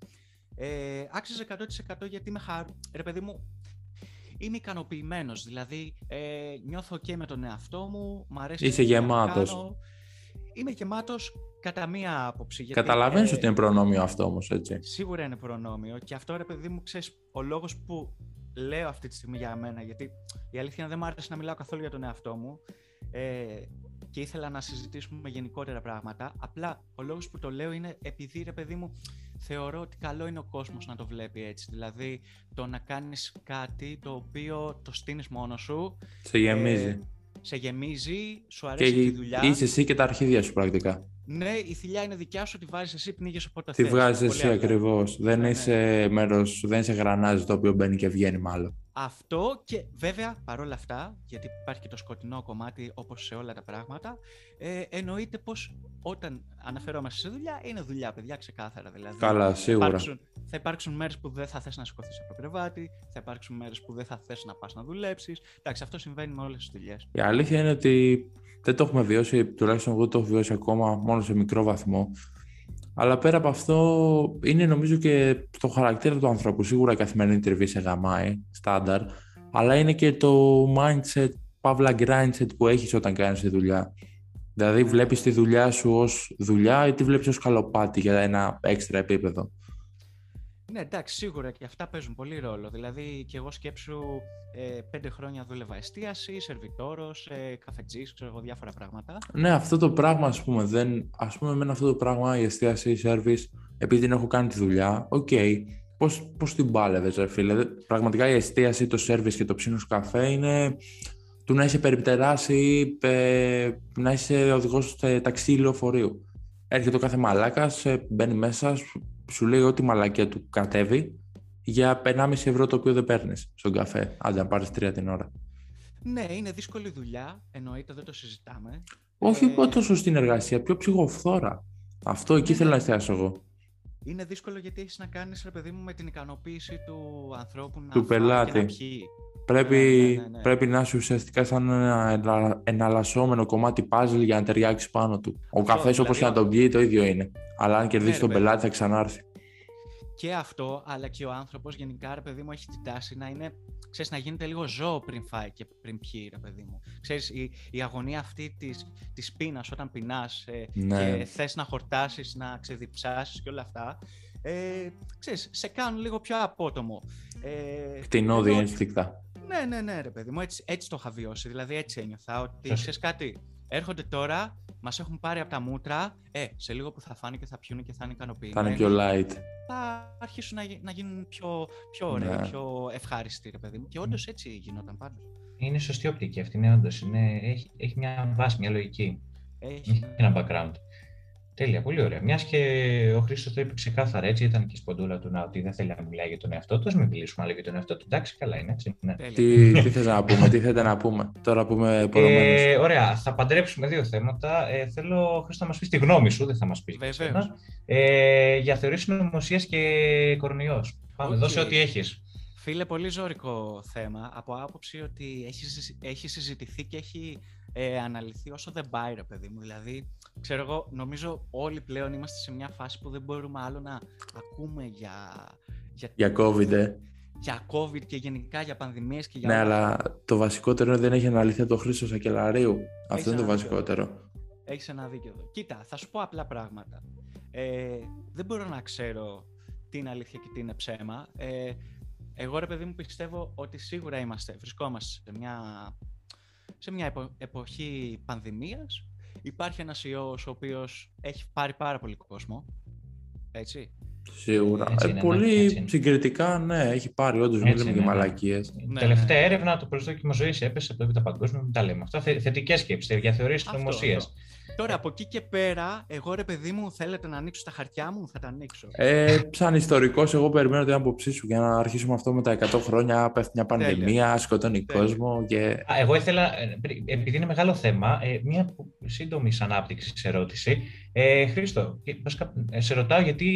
Ε, άξιζε 100% γιατί είμαι χαρ... Ρε παιδί μου, είμαι ικανοποιημένος. Δηλαδή, ε, νιώθω και με τον εαυτό μου, μου αρέσει. Είσαι γεμάτος. Είμαι γεμάτος κατά μία άποψη. Καταλαβαίνεις ε, ότι είναι προνόμιο αυτό όμως, έτσι. Σίγουρα είναι προνόμιο. Και αυτό, ρε παιδί μου, ξέρεις, ο λόγος που λέω αυτή τη στιγμή για μένα, γιατί η αλήθεια είναι δεν μου άρεσε να μιλάω καθόλου για τον εαυτό μου. Ε, και ήθελα να συζητήσουμε γενικότερα πράγματα. Απλά ο λόγος που το λέω είναι επειδή ρε παιδί μου θεωρώ ότι καλό είναι ο κόσμος να το βλέπει έτσι. Δηλαδή το να κάνεις κάτι το οποίο το στείνεις μόνος σου. Σε γεμίζει. Ε, σε γεμίζει, σου αρέσει και η δουλειά. Είσαι εσύ και τα αρχίδια σου πρακτικά. Ναι, η θηλιά είναι δικιά σου, τη βάζεις εσύ, πνίγεις όποτε θέλει. Τη βάζει εσύ ακριβώς. Δεν, ναι, είσαι ναι. μέρος, δεν είσαι γρανάζι το οποίο μπαίνει και βγαίνει μάλλον. Αυτό και βέβαια παρόλα αυτά, γιατί υπάρχει και το σκοτεινό κομμάτι όπως σε όλα τα πράγματα, ε, εννοείται πως όταν αναφερόμαστε σε δουλειά, είναι δουλειά, παιδιά, ξεκάθαρα. Δηλαδή, Καλά, σίγουρα. Θα υπάρξουν, θα υπάρξουν μέρες που δεν θα θες να σηκωθείς από το κρεβάτι, θα υπάρξουν μέρες που δεν θα θες να πας να δουλέψεις. Εντάξει, αυτό συμβαίνει με όλες τις δουλειές. Η αλήθεια είναι ότι δεν το έχουμε βιώσει, τουλάχιστον εγώ το έχω βιώσει ακόμα μόνο σε μικρό βαθμό. Αλλά πέρα από αυτό, είναι νομίζω και το χαρακτήρα του ανθρώπου. Σίγουρα η καθημερινή τριβή σε γαμάει, στάνταρ, αλλά είναι και το mindset, παύλα grindset που έχεις όταν κάνεις τη δουλειά. Δηλαδή βλέπεις τη δουλειά σου ως δουλειά ή τη βλέπεις ως σκαλοπάτι για ένα έξτρα επίπεδο; Ναι, εντάξει, σίγουρα και αυτά παίζουν πολύ ρόλο. Δηλαδή, και εγώ σκέψου ε, πέντε χρόνια δούλευα εστίαση, σερβιτόρος, ε, καφετζής, ξέρω εγώ διάφορα πράγματα. Ναι, αυτό το πράγμα, ας πούμε, δεν. Α πούμε, εμένα αυτό το πράγμα, η εστίαση, η σερβις, επειδή την έχω κάνει τη δουλειά, OK. Okay, πώς, πώς την πάλευες, ρε φίλε; Πραγματικά η εστίαση, το σερβις και το ψήνος καφέ είναι του να είσαι περιπτεράσει, ε, να είσαι οδηγός ταξί λεωφορείου. Έρχεται ο κάθε μαλάκας, μπαίνει μέσα, σου λέει ό,τι μαλακία του κατέβει για 1,5 ευρώ το οποίο δεν παίρνεις στον καφέ, αν να πάρεις τρία την ώρα. Ναι, είναι δύσκολη δουλειά, εννοείται, δεν το συζητάμε. Όχι ε... τόσο στην εργασία, πιο ψυχοφθόρα. Αυτό εκεί ναι, θέλω να εστιάσω εγώ. Είναι δύσκολο γιατί έχεις να κάνεις, ρε παιδί μου, με την ικανοποίηση του ανθρώπου να του πελάτη. να Πρέπει, ναι, ναι, ναι, πρέπει να είσαι ουσιαστικά σαν ένα εναλλασσόμενο κομμάτι puzzle για να ταιριάξεις πάνω του. Ο καφές δηλαδή... όπω και να τον πιει το ίδιο είναι. Αλλά αν κερδίσεις τον πελάτη θα ξανάρθει. Και αυτό, αλλά και ο άνθρωπος γενικά, ρε παιδί μου, έχει την τάση να είναι, ξέρεις, να γίνεται λίγο ζώο πριν φάει και πριν πιει, ρε παιδί μου. Ξέρεις, η, η αγωνία αυτή της, της πείνας όταν πεινάς ε, και θες να χορτάσεις, να ξεδιψάσεις και όλα αυτά, ε, ξέρεις, σε κάνουν λίγο πιο απότομο. Ε, Κτηνόδη ένστικτα. Ναι, ναι, ναι, ρε παιδί μου, έτσι, έτσι το είχα βιώσει. Δηλαδή έτσι ένιωθα ότι ξέρεις κάτι. Έρχονται τώρα, μας έχουν πάρει από τα μούτρα. Ε, σε λίγο που θα φάνε και θα πιούν και θα είναι ικανοποιημένοι. Θα είναι πιο light. Θα αρχίσουν να, να γίνουν πιο, πιο ωραίοι, ναι. πιο ευχάριστοι, ρε παιδί μου. Και όντως έτσι γινόταν πάντως. Είναι σωστή οπτική αυτή, ναι, όντως. Έχει, έχει μια βάση, μια λογική. Έχει ένα background. Τέλεια, πολύ ωραία. Μιας και ο Χρήστος το είπε ξεκάθαρα έτσι, ήταν και σποντούλα του να ότι δεν θέλει να μιλάει για τον εαυτό του. Μην μιλήσουμε άλλο για τον εαυτό του. Εντάξει, καλά είναι έτσι. Ναι. Τι, τι θες να πούμε, τι θέλετε να πούμε. Τώρα πούμε ε, Ωραία, θα παντρέψουμε δύο θέματα. Ε, θέλω, Χρήστο, να μας πεις τη γνώμη σου, δεν θα μας πεις. Ε, για θεωρήσει νομοσία και κορονοϊός. Πάμε, okay. δώσε ό,τι έχεις. Φίλε, πολύ ζώρικο θέμα από άποψη ότι έχει, έχει συζητηθεί και έχει ε, αναλυθεί όσο δεν πάει, ρε παιδί μου. Δηλαδή, ξέρω εγώ, νομίζω όλοι πλέον είμαστε σε μια φάση που δεν μπορούμε άλλο να ακούμε για... Για, για COVID, ε. Για COVID και γενικά για πανδημίες και για... Ναι, αλλά το βασικότερο είναι δεν έχει αναλυθεί το Χρήστος Σακελαρίου. Αυτό είναι το βασικότερο. Έχεις ένα δίκιο εδώ. Κοίτα, θα σου πω απλά πράγματα. Ε, δεν μπορώ να ξέρω τι είναι αλήθεια και τι είναι ψέμα. Ε, εγώ ρε παιδί μου πιστεύω ότι σίγουρα είμαστε, βρισκόμαστε σε μια σε μια εποχή πανδημίας υπάρχει ένας ιός ο οποίος έχει πάρει πάρα πολύ κόσμο, έτσι. Σίγουρα. Ε, πολύ συγκριτικά, ναι, έχει πάρει όντως μην λέμε και μαλακίες. Ναι, Τελευταία ναι. έρευνα, το προσδόκιμο ζωής έπεσε από το παγκόσμιο, μην τα λέμε. Αυτά θετικές σκέψεις για θεωρίε νομοσίας. Τώρα από εκεί και πέρα, εγώ ρε παιδί μου, θέλετε να ανοίξω τα χαρτιά μου, θα τα ανοίξω. Ε, σαν ιστορικός, εγώ περιμένω την άποψή σου για να αρχίσουμε αυτό με τα 100 χρόνια. Πέφτει μια πανδημία, σκοτώνει κόσμο. Και... εγώ ήθελα, ε, επειδή είναι μεγάλο θέμα, ε, μια σύντομη ανάπτυξη ερώτηση. Ε, Χρήστο, ε, σε ρωτάω γιατί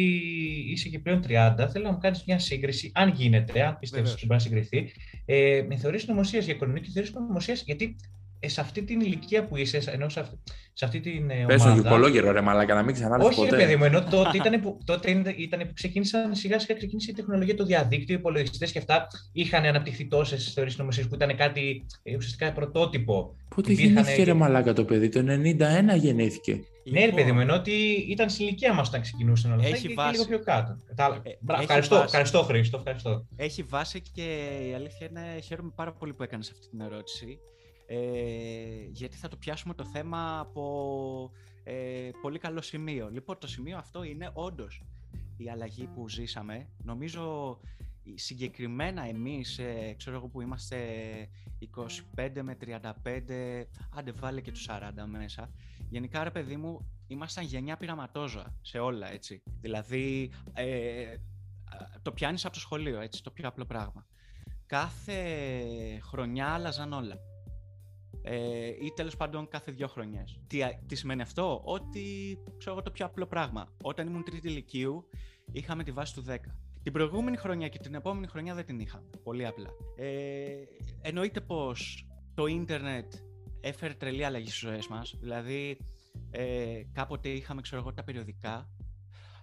είσαι και πλέον 30. Θέλω να μου κάνεις μια σύγκριση, αν γίνεται, αν πιστεύεις ότι μπορεί να συγκριθεί, ε, με θεωρίε νομοσίας για οικονομική και θεωρίε νομοσίας, γιατί ε, σε αυτή την ηλικία που είσαι, ενώ σε αυτή, σε αυτή την ε, Πες ομάδα... Πες τον ρε μαλάκα, να μην ξανάρθεις ποτέ. Όχι, παιδί μου, ενώ [laughs] τότε ήταν, που, τότε ήταν που ξεκίνησαν σιγά σιγά ξεκίνησε η τεχνολογία, το διαδίκτυο, οι υπολογιστές και αυτά είχαν αναπτυχθεί τόσες θεωρίε νομοσίε που ήταν κάτι ε, ουσιαστικά πρωτότυπο. Πότε γεννήθηκε ρε μαλάκα το παιδί, το 91 γεννήθηκε. Ναι, ρε παιδί μου, ενώ ότι ήταν στην ηλικία μας όταν ξεκινούσαν όλα αυτά και, βάση... και λίγο πιο κάτω. Ε, ευχαριστώ, βάση... ευχαριστώ, Χρήστο. Ευχαριστώ. Έχει βάση και η αλήθεια είναι χαίρομαι πάρα πολύ που έκανες αυτή την ερώτηση Ε, γιατί θα το πιάσουμε το θέμα από ε, πολύ καλό σημείο. Λοιπόν, το σημείο αυτό είναι όντως η αλλαγή που ζήσαμε. Νομίζω συγκεκριμένα εμείς, ε, ξέρω εγώ που είμαστε 25 με 35, άντε βάλε και τους 40 μέσα. Γενικά, ρε παιδί μου, ήμασταν γενιά πειραματόζωα σε όλα, έτσι. Δηλαδή, ε, το πιάνεις από το σχολείο, έτσι, το πιο απλό πράγμα. Κάθε χρονιά άλλαζαν όλα. Ε, ή τέλος πάντων κάθε δύο χρονιές. Τι, τι σημαίνει αυτό; Ότι, ξέρω εγώ το πιο απλό πράγμα. Όταν ήμουν τρίτη ηλικίου, είχαμε τη βάση του 10. Την προηγούμενη χρονιά και την επόμενη χρονιά δεν την είχαμε. Πολύ απλά. Ε, εννοείται πως το ίντερνετ έφερε τρελή αλλαγή στις ζωές μας. Δηλαδή, ε, κάποτε είχαμε, ξέρω εγώ, τα περιοδικά.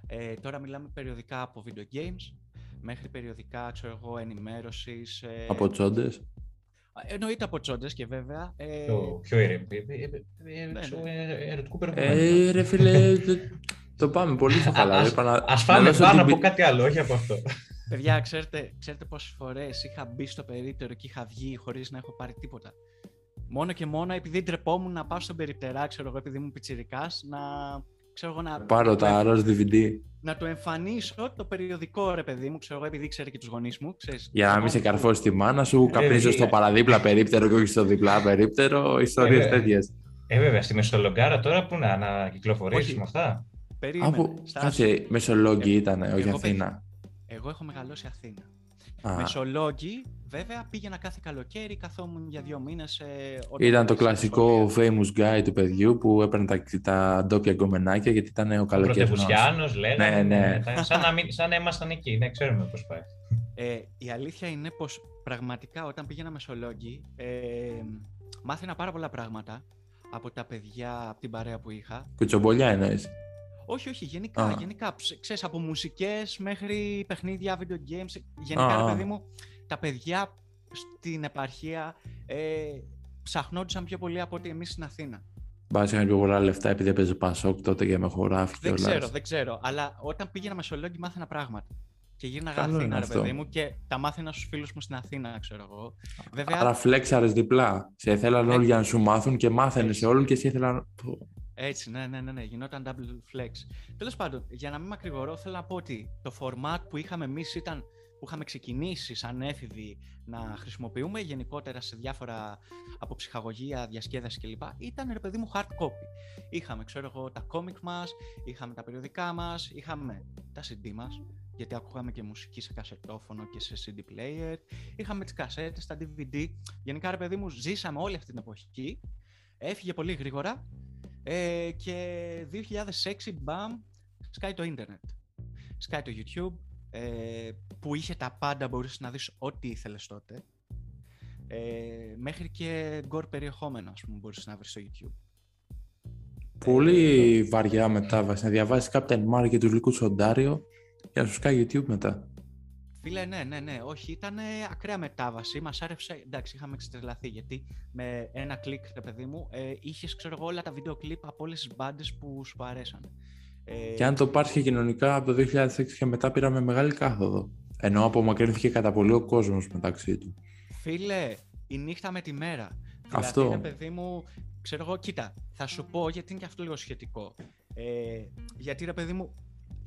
Ε, τώρα μιλάμε περιοδικά από video games μέχρι περιοδικά, ξέρω εγώ, ενημέρωσης. Ε, από τσόντες. Εννοείται από τσόντες και βέβαια. Ε... Πιο, πιο ερωτικού περιεχομένου. ρε φίλε, το πάμε πολύ στο καλά. Ας φάμε πάνω από κάτι άλλο, όχι από αυτό. Παιδιά, ξέρετε, ξέρετε πόσες φορές είχα μπει στο περίπτερο και είχα βγει χωρίς να έχω πάρει τίποτα. Μόνο και μόνο επειδή ντρεπόμουν να πάω στον περιπτερά, ξέρω εγώ, επειδή ήμουν πιτσιρικάς, να ξέρω εγώ να... Πάρω τα ροζ DVD. Να το εμφανίσω το περιοδικό, ρε παιδί μου, ξέρω εγώ, επειδή ξέρει και τους γονείς μου. Ξέρεις, Για να μην σε καρφώσει τη μάνα σου, καπνίζω στο παραδίπλα περίπτερο και όχι στο διπλά περίπτερο, ιστορίες ε, τέτοιες. Ε, βέβαια, στη Μεσολογγάρα τώρα που να, να κυκλοφορήσεις με αυτά; Περίμενε. Από... Κάτσε, Μεσολόγγι ήταν, όχι Αθήνα. Εγώ έχω μεγαλώσει Αθήνα. Μεσολόγγι, βέβαια, πήγαινα κάθε καλοκαίρι, καθόμουν για δύο μήνες. Ε, ήταν το κλασικό famous guy του παιδιού που έπαιρνε τα, τα ντόπια γκομενάκια γιατί ήταν ο καλοκαίρι. Ο λέγανε. Ναι, ναι. σαν, να μην, σαν να ήμασταν εκεί, ναι, ξέρουμε πώς πάει. Ε, η αλήθεια είναι πως πραγματικά όταν πήγαινα Μεσολόγγι, ε, μάθαινα πάρα πολλά πράγματα από τα παιδιά, από την παρέα που είχα. Κουτσομπολιά εννοείς. Όχι, όχι, γενικά. γενικά ξέρεις, από μουσικές μέχρι παιχνίδια, video games. Γενικά, ρε παιδί μου, τα παιδιά στην επαρχία ε, ψαχνόντουσαν πιο πολύ από ότι εμείς στην Αθήνα. Μπας είχαν πιο πολλά λεφτά επειδή έπαιζε Πασόκ τότε και με χωράφι Δεν ξέρω, δεν ξέρω. Αλλά όταν πήγαινα Μεσολόγγι μάθαινα πράγματα. Και γίναγα Αθήνα, ρε παιδί μου, και τα μάθαινα στους φίλους μου στην Αθήνα, ξέρω εγώ. Βέβαια... Άρα φλέξαρες διπλά. Σε ήθελαν όλοι για να σου μάθουν και μάθαινες σε όλων και εσύ ήθελαν. Έτσι, ναι, ναι, ναι, ναι, γινόταν double flex. Τέλος πάντων, για να μην μακρηγορώ, θέλω να πω ότι το format που είχαμε εμείς ήταν που είχαμε ξεκινήσει σαν έφηβοι να χρησιμοποιούμε γενικότερα σε διάφορα από ψυχαγωγία, διασκέδαση κλπ. ήταν ρε παιδί μου hard copy. Είχαμε, ξέρω εγώ, τα comic μας, είχαμε τα περιοδικά μας, είχαμε τα CD μας, γιατί ακούγαμε και μουσική σε κασετόφωνο και σε CD player, είχαμε τις κασέτες, τα DVD. Γενικά, ρε παιδί μου, ζήσαμε όλη αυτή την εποχή, έφυγε πολύ γρήγορα ε, και 2006, μπαμ, σκάει το ίντερνετ. Σκάει το YouTube, ε, που είχε τα πάντα, μπορείς να δεις ό,τι ήθελες τότε. Ε, μέχρι και γκορ περιεχόμενο, ας πούμε, μπορείς να βρεις στο YouTube. Πολύ βαριά μετάβαση. Να διαβάσεις Captain Marvel και του Λυκού Σοντάριο για να σου σκάει YouTube μετά. Φίλε, ναι, ναι, ναι. Όχι, ήταν ακραία μετάβαση. Μας άρεσε. Εντάξει, είχαμε εξτρελαθεί γιατί με ένα κλικ, ρε παιδί μου, ε, είχες, ξέρω εγώ, όλα τα βίντεο κλιπ από όλες τις μπάντες που σου αρέσαν. Ε, και αν το πάρει και κοινωνικά από το 2006 και μετά πήραμε μεγάλη κάθοδο. Ενώ απομακρύνθηκε κατά πολύ ο κόσμος μεταξύ του. Φίλε, η νύχτα με τη μέρα. Δηλαδή, αυτό. Δηλαδή, παιδί μου, ξέρω εγώ, κοίτα, θα σου πω γιατί είναι και αυτό λίγο σχετικό. Ε, γιατί ρε παιδί μου,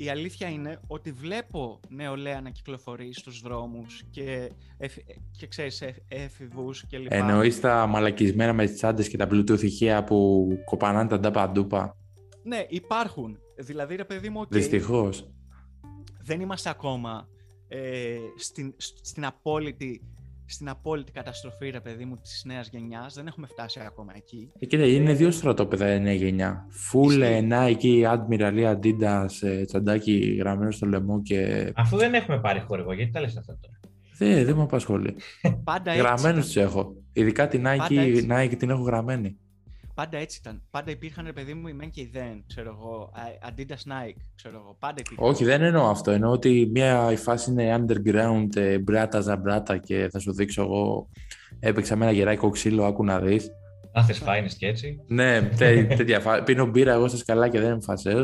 η αλήθεια είναι ότι βλέπω νεολαία να κυκλοφορεί στους δρόμους και, εφ, και ξέρεις, έφηβους και λοιπά. Εννοείς τα μαλακισμένα με τις τσάντες και τα bluetooth ηχεία που κοπανάνε τα ντάπα ντούπα. Ναι, υπάρχουν. Δηλαδή, ρε παιδί μου, okay, Δυστυχώς. Δεν είμαστε ακόμα ε, στην, στην απόλυτη στην απόλυτη καταστροφή, ρε παιδί μου, της νέας γενιάς. Δεν έχουμε φτάσει ακόμα εκεί. Ε, κοίτα, είναι δύο στρατόπεδα η νέα γενιά. Full Nike, Admiral ή Adidas, ε, τσαντάκι γραμμένο στο λαιμό και... Αφού δεν έχουμε πάρει χορηγό, γιατί τα λες αυτά τώρα; Δεν, δεν με απασχολεί. Πάντα Γραμμένους τους έχω. Ειδικά την Nike, Nike την έχω γραμμένη. Πάντα έτσι ήταν. Πάντα υπήρχαν, ρε παιδί μου, η μεν και η δεν, ξέρω εγώ. Adidas Nike, ξέρω εγώ. Πάντα υπήρχαν. Όχι, δεν εννοώ αυτό. Εννοώ ότι μια η φάση είναι underground, ε, μπράτα ζαμπράτα και θα σου δείξω εγώ. Έπαιξα με ένα γεράκι ξύλο, άκου να δεις. Αν θες φάινες και έτσι. ναι, τέ, τέτοια φάση. Πίνω μπύρα εγώ στα σκαλά και δεν είμαι φασαίο.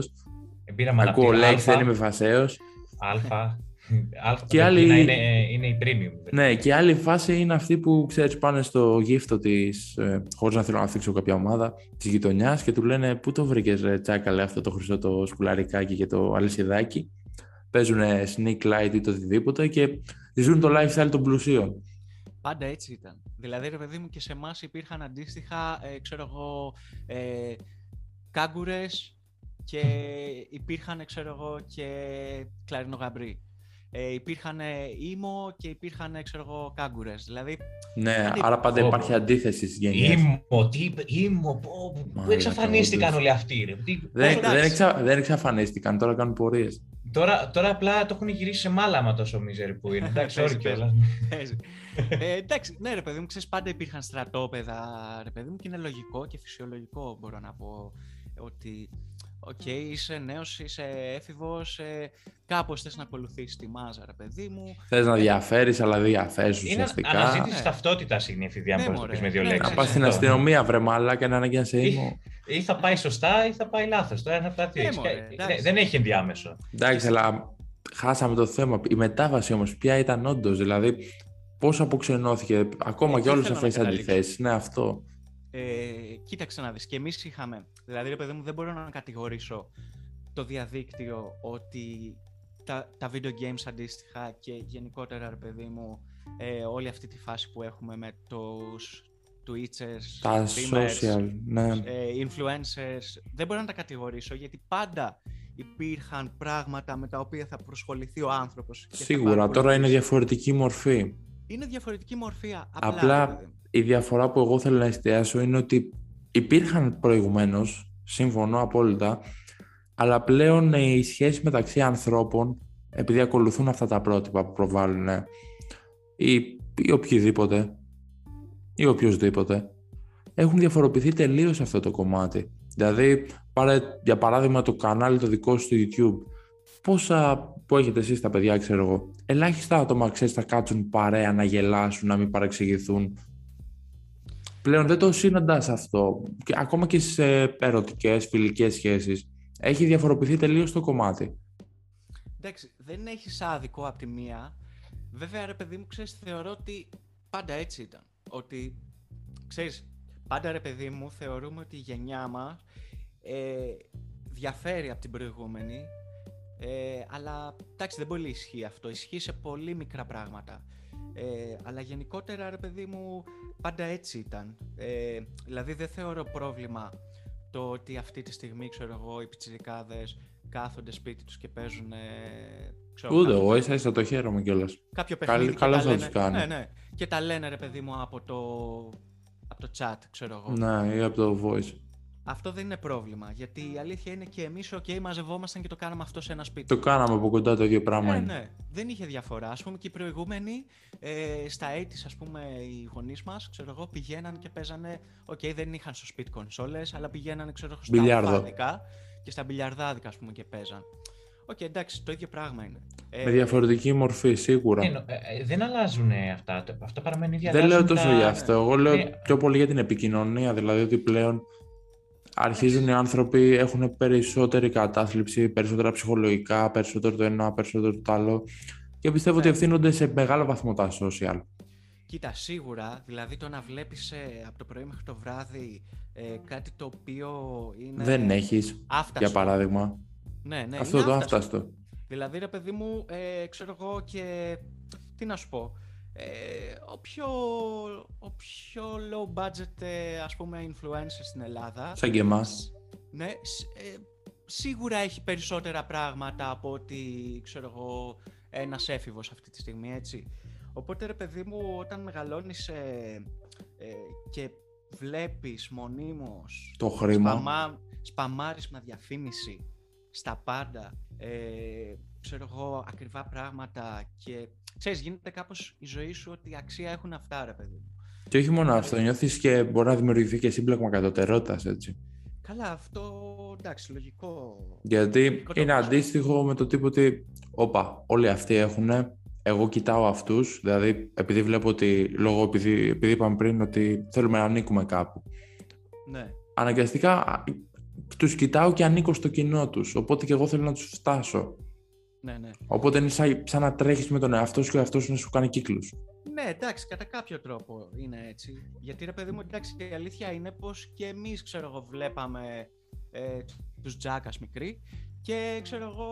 Ε, Ακούω λέξη, δεν είμαι φασαίο. Αλφα. Α, και άλλη... είναι, είναι η premium. Ναι, και άλλη φάση είναι αυτή που ξέρεις πάνε στο γύφτο της, ε, χωρίς να θέλω να θίξω κάποια ομάδα, της γειτονιάς και του λένε πού το βρήκες ρε τσάκαλε αυτό το χρυσό το σκουλαρικάκι και το αλυσιδάκι; Παίζουν sneak light ή το οτιδήποτε και ζουν το lifestyle των πλουσίων. Πάντα έτσι ήταν. Δηλαδή, ρε παιδί μου, και σε εμάς υπήρχαν αντίστοιχα, ε, ξέρω εγώ, ε, κάγκουρες και υπήρχαν, ξέρω εγώ, και κλαρινογαμπρί. Ε, υπήρχαν ήμο και υπήρχαν, ξέρω εγώ, κάγκουρες. Δηλαδή, ναι, άρα πάντα υπάρχει αντίθεση στις γενιές. Ήμο, τι είπε, ήμο, πού εξαφανίστηκαν όλοι αυτοί. Ρε. Δεν, δεν, εξα, δεν εξαφανίστηκαν, τώρα κάνουν πορείες. Τώρα, τώρα απλά το έχουν γυρίσει σε μάλαμα τόσο μίζερη που είναι. Εντάξει, [laughs] όλοι κιόλας. ε, εντάξει, ναι, ρε παιδί μου, ξέρεις, πάντα υπήρχαν στρατόπεδα, ρε παιδί μου, και είναι λογικό και φυσιολογικό, μπορώ να πω, ότι OK, okay, είσαι νέος, είσαι έφηβος, ε, κάπως θες να ακολουθήσεις τη μάζα, ρε παιδί μου. Θες να διαφέρεις, αλλά δεν διαφέρεις ουσιαστικά. Είναι αναζήτηση ναι. ταυτότητας είναι η εφηβεία, ναι, πεις με δύο ναι, λέξεις. Να πα στην αστυνομία, βρε μαλά, και να ανάγκη να σε ήμουν. Ή θα πάει σωστά ή θα πάει λάθος. Το ένα από τα δύο. Δεν έχει ενδιάμεσο. Εντάξει, αλλά χάσαμε το θέμα. Η μετάβαση όμως, ποια ήταν όντως, δηλαδή πώς αποξενώθηκε ακόμα και όλε αυτές τις αντιθέσεις. Ναι, αυτό. Ε, κοίταξε να δεις, και εμείς είχαμε, δηλαδή ρε παιδί μου δεν μπορώ να κατηγορήσω το διαδίκτυο ότι τα, τα video games αντίστοιχα και γενικότερα ρε παιδί μου ε, όλη αυτή τη φάση που έχουμε με τους Twitchers, τα social, ναι. ε, influencers, δεν μπορώ να τα κατηγορήσω γιατί πάντα υπήρχαν πράγματα με τα οποία θα προσχοληθεί ο άνθρωπος. Σίγουρα, τώρα είναι διαφορετική μορφή. Είναι διαφορετική μορφή. Απλά, απλά η διαφορά που εγώ θέλω να εστιάσω είναι ότι υπήρχαν προηγουμένως, σύμφωνο απόλυτα, αλλά πλέον η σχέση μεταξύ ανθρώπων, επειδή ακολουθούν αυτά τα πρότυπα που προβάλλουν ή, ή οποιοδήποτε ή οποιοδήποτε, έχουν διαφοροποιηθεί τελείως αυτό το κομμάτι. Δηλαδή, πάρε για παράδειγμα το κανάλι το δικό σου στο YouTube. Πόσα που έχετε εσείς τα παιδιά, ξέρω εγώ, ελάχιστα άτομα ξέρεις θα κάτσουν παρέα να γελάσουν, να μην παρεξηγηθούν, πλέον δεν το συναντά αυτό. Και ακόμα και σε ερωτικές, φιλικές σχέσεις. Έχει διαφοροποιηθεί τελείως το κομμάτι. Εντάξει, δεν έχεις άδικο από τη μία. Βέβαια, ρε παιδί μου, ξέρεις, θεωρώ ότι πάντα έτσι ήταν. Ότι, ξέρεις, πάντα ρε παιδί μου, θεωρούμε ότι η γενιά μας ε, διαφέρει από την προηγούμενη. Ε, αλλά εντάξει, δεν πολύ ισχύει αυτό. Ισχύει σε πολύ μικρά πράγματα. Ε, αλλά γενικότερα, ρε παιδί μου, πάντα έτσι ήταν. Ε, δηλαδή δεν θεωρώ πρόβλημα το ότι αυτή τη στιγμή, ξέρω εγώ, οι πιτσιρικάδες κάθονται σπίτι τους και παίζουν... Ξέρω, Ούτε εγώ, ίσα ίσα το χαίρομαι κιόλας. Κάποιο παιχνίδι Καλ, θα τους κάνει. Ναι, ναι. Και τα λένε, ρε παιδί μου, από το, από το chat, ξέρω εγώ. Ναι, ή από το voice. Αυτό δεν είναι πρόβλημα. Γιατί η αλήθεια είναι και εμείς, OK, μαζευόμασταν και το κάναμε αυτό σε ένα σπίτι. Το κάναμε από κοντά το ίδιο πράγμα. Ναι, ναι. Δεν είχε διαφορά. Α πούμε και οι προηγούμενοι, ε, στα έτη, ας πούμε, οι γονείς μας, ξέρω εγώ, πηγαίναν και παίζανε. OK, δεν είχαν στο σπίτι κονσόλες, αλλά πηγαίνανε, ξέρω εγώ, στα μπιλιάρδικα και στα μπιλιαρδάδικα, ας πούμε, και παίζαν. OK, okay, εντάξει, το ίδιο πράγμα είναι. Με ε, διαφορετική μορφή, σίγουρα. Ε, ε, δεν αλλάζουν αυτά. Αυτό παραμένει ίδια. Δεν λέω τόσο τα... για αυτό. Εγώ λέω πιο πολύ για την επικοινωνία. Δηλαδή ότι πλέον αρχίζουν οι άνθρωποι, έχουν περισσότερη κατάθλιψη, περισσότερα ψυχολογικά, περισσότερο το ένα, περισσότερο το άλλο και πιστεύω ότι ναι. ευθύνονται σε μεγάλο βαθμό τα social. Κοίτα, σίγουρα, δηλαδή το να βλέπεις ε, από το πρωί μέχρι το βράδυ ε, κάτι το οποίο είναι... Δεν έχεις, για παράδειγμα. Ναι, ναι, Αυτό το άφταστο. Δηλαδή, ρε παιδί μου, ε, ξέρω εγώ και... Τι να σου πω, ε, ο, πιο, ο πιο low budget ε, ας πούμε influencer στην Ελλάδα. Σαν και εμάς. Ναι, ε, σίγουρα έχει περισσότερα πράγματα από ότι ξέρω εγώ ένας έφηβος αυτή τη στιγμή έτσι. Οπότε ρε παιδί μου όταν μεγαλώνεις ε, ε και βλέπεις μονίμως το χρήμα. σπαμά, σπαμάρισμα διαφήμιση στα πάντα ε, ξέρω εγώ ακριβά πράγματα και ξέρεις, γίνεται κάπως η ζωή σου ότι αξία έχουν αυτά, ρε παιδί μου. Και όχι μόνο αυτό, νιώθεις και μπορεί να δημιουργηθεί και σύμπλεγμα κατωτερότητας, έτσι. Καλά, αυτό εντάξει, λογικό. Γιατί λογικό είναι αντίστοιχο με το τύπο ότι, όπα, όλοι αυτοί έχουν, εγώ κοιτάω αυτούς, δηλαδή επειδή βλέπω ότι, λόγω επειδή, επειδή είπαμε πριν ότι θέλουμε να ανήκουμε κάπου. Ναι. Αναγκαστικά τους κοιτάω και ανήκω στο κοινό τους, οπότε και εγώ θέλω να τους φτάσω. Ναι, ναι. Οπότε είναι σαν, σαν να τρέχεις με τον εαυτό σου και ο εαυτός σου να σου κάνει κύκλους. Ναι, εντάξει, κατά κάποιο τρόπο είναι έτσι. Γιατί ρε παιδί μου, εντάξει, η αλήθεια είναι πως και εμείς, ξέρω εγώ, βλέπαμε ε, τους Τζάκας μικροί και ξέρω εγώ,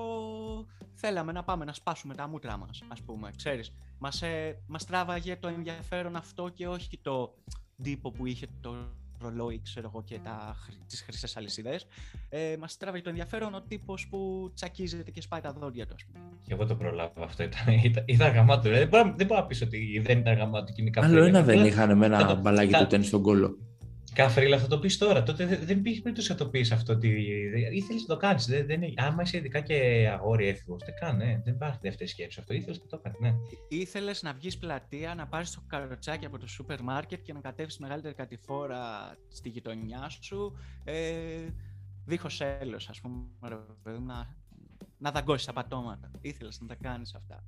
θέλαμε να πάμε να σπάσουμε τα μούτρα μας, ας πούμε. Ξέρεις, μας, ε, μας τράβαγε το ενδιαφέρον αυτό και όχι το τύπο που είχε το ρολόι, ξέρω εγώ, και τα, τις χρυσές αλυσίδες. Ε, μας τράβαγε το ενδιαφέρον ο τύπος που τσακίζεται και σπάει τα δόντια του, ας πούμε. Και εγώ το προλάβω αυτό, ήταν, ήταν, ήταν γαμάτο. Δεν μπορώ, δεν μπορώ να πεις ότι δεν ήταν γαμάτο και είναι Άλλο ένα δεν είχαν με ένα μπαλάκι του τέννις στον κόλλο. Καφρίλα, θα το πεις τώρα. Τότε δεν υπήρχε περίπτωση να το πεις αυτό. Ότι... Ήθελες να το κάνεις. Δεν, δεν... Άμα είσαι ειδικά και αγόρι έφηβος, δεν κάνει. Ναι. Δεν υπάρχει δεύτερη σκέψη αυτό. Ήθελες να το κάνεις. Ναι. Ήθελες να βγεις πλατεία, να πάρεις το καροτσάκι από το σούπερ μάρκετ και να κατέβεις μεγαλύτερη κατηφόρα στη γειτονιά σου. Ε, Δίχως έλεος, ας πούμε. Να, να δαγκώσεις τα πατώματα. Ήθελες να τα κάνεις αυτά.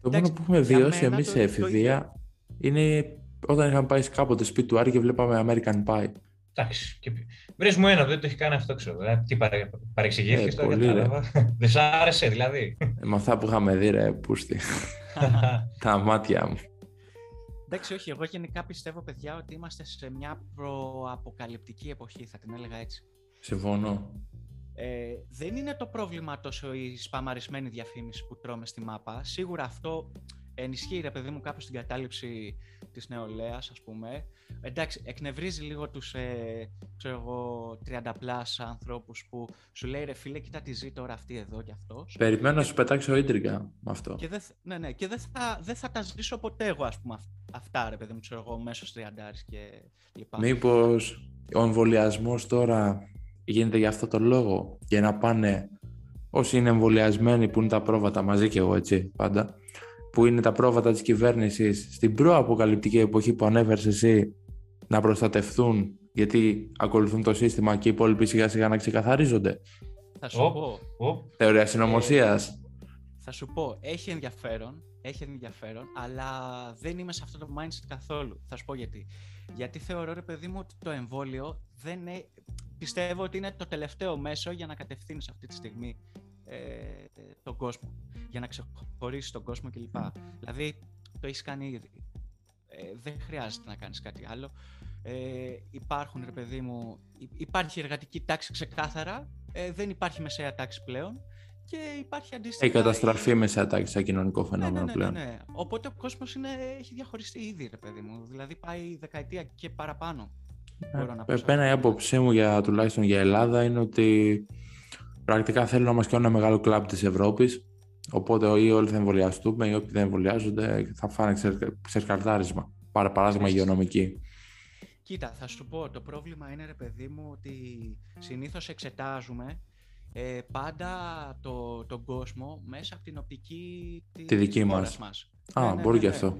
Το μόνο που έχουμε βιώσει εμείς σε εφηβεία είναι όταν είχαμε πάει κάποτε σπίτι του Άρη και βλέπαμε American Pie. Εντάξει. Και... Βρες μου ένα που δεν το έχει κάνει αυτό, ξέρω. Δηλαδή, τι παρε... παρεξηγήθηκε ε, τώρα, κατάλαβα. [laughs] δεν σ' άρεσε, δηλαδή. Ε, με αυτά που είχαμε δει, ρε, πούστη. [laughs] Τα μάτια μου. Εντάξει, όχι. Εγώ γενικά πιστεύω, παιδιά, ότι είμαστε σε μια προαποκαλυπτική εποχή, θα την έλεγα έτσι. Συμφωνώ. Ε, δεν είναι το πρόβλημα τόσο η σπαμαρισμένη διαφήμιση που τρώμε στη μάπα. Σίγουρα αυτό ενισχύει, ρε παιδί μου, κάπως την κατάληψη της νεολαίας, ας πούμε. Εντάξει, εκνευρίζει λίγο τους, ε, ξέρω εγώ, 30 πλάς ανθρώπους που σου λέει, ρε φίλε, κοίτα τι ζει τώρα αυτή εδώ και αυτός. Περιμένω να σου πετάξω ίντρικα με αυτό. Και δεν, ναι, ναι, και δεν θα, δεν θα τα ζήσω ποτέ εγώ, ας πούμε, αυτά, ρε παιδί μου, ξέρω εγώ, μέσω 30 και λοιπά. Μήπως ο εμβολιασμός τώρα γίνεται για αυτό το λόγο, για να πάνε όσοι είναι εμβολιασμένοι που είναι τα πρόβατα μαζί και εγώ έτσι πάντα που είναι τα πρόβατα της κυβέρνησης στην προαποκαλυπτική εποχή που ανέφερες εσύ να προστατευτούν γιατί ακολουθούν το σύστημα και οι υπόλοιποι σιγά σιγά να ξεκαθαρίζονται. Θα σου πω. Θεωρία συνωμοσίας. Ε, θα σου πω, έχει ενδιαφέρον, έχει ενδιαφέρον, αλλά δεν είμαι σε αυτό το mindset καθόλου. Θα σου πω γιατί. Γιατί θεωρώ, ρε παιδί μου, ότι το εμβόλιο δεν είναι... Πιστεύω ότι είναι το τελευταίο μέσο για να κατευθύνεις αυτή τη στιγμή ε, τον κόσμο, για να ξεχωρίσεις τον κόσμο κλπ. Δηλαδή, το έχεις κάνει ήδη. Ε, δεν χρειάζεται να κάνεις κάτι άλλο. Ε, υπάρχουν, ρε παιδί μου, υπάρχει εργατική τάξη ξεκάθαρα, ε, δεν υπάρχει μεσαία τάξη πλέον και υπάρχει αντίστοιχα... Έχει καταστραφεί η μεσαία τάξη σαν κοινωνικό ναι, φαινόμενο ναι, ναι, πλέον. Ναι, ναι. Οπότε ο κόσμος είναι, έχει διαχωριστεί ήδη, ρε παιδί μου. Δηλαδή πάει δεκαετία και παραπάνω. Ε, Επένα η άποψή μου για, τουλάχιστον για Ελλάδα είναι ότι πρακτικά θέλουν να μας κάνουν ένα μεγάλο κλαμπ της Ευρώπης. Οπότε ή όλοι θα εμβολιαστούμε ή όποιοι δεν εμβολιάζονται θα φάνε ξερκαρτάρισμα. Πάρα παράδειγμα υγειονομική. Κοίτα, θα σου πω, το πρόβλημα είναι ρε παιδί μου ότι συνήθως εξετάζουμε ε, πάντα το, τον κόσμο μέσα από την οπτική τη δική μας. μας. Α, ναι, ναι μπορεί ναι, και ναι. αυτό.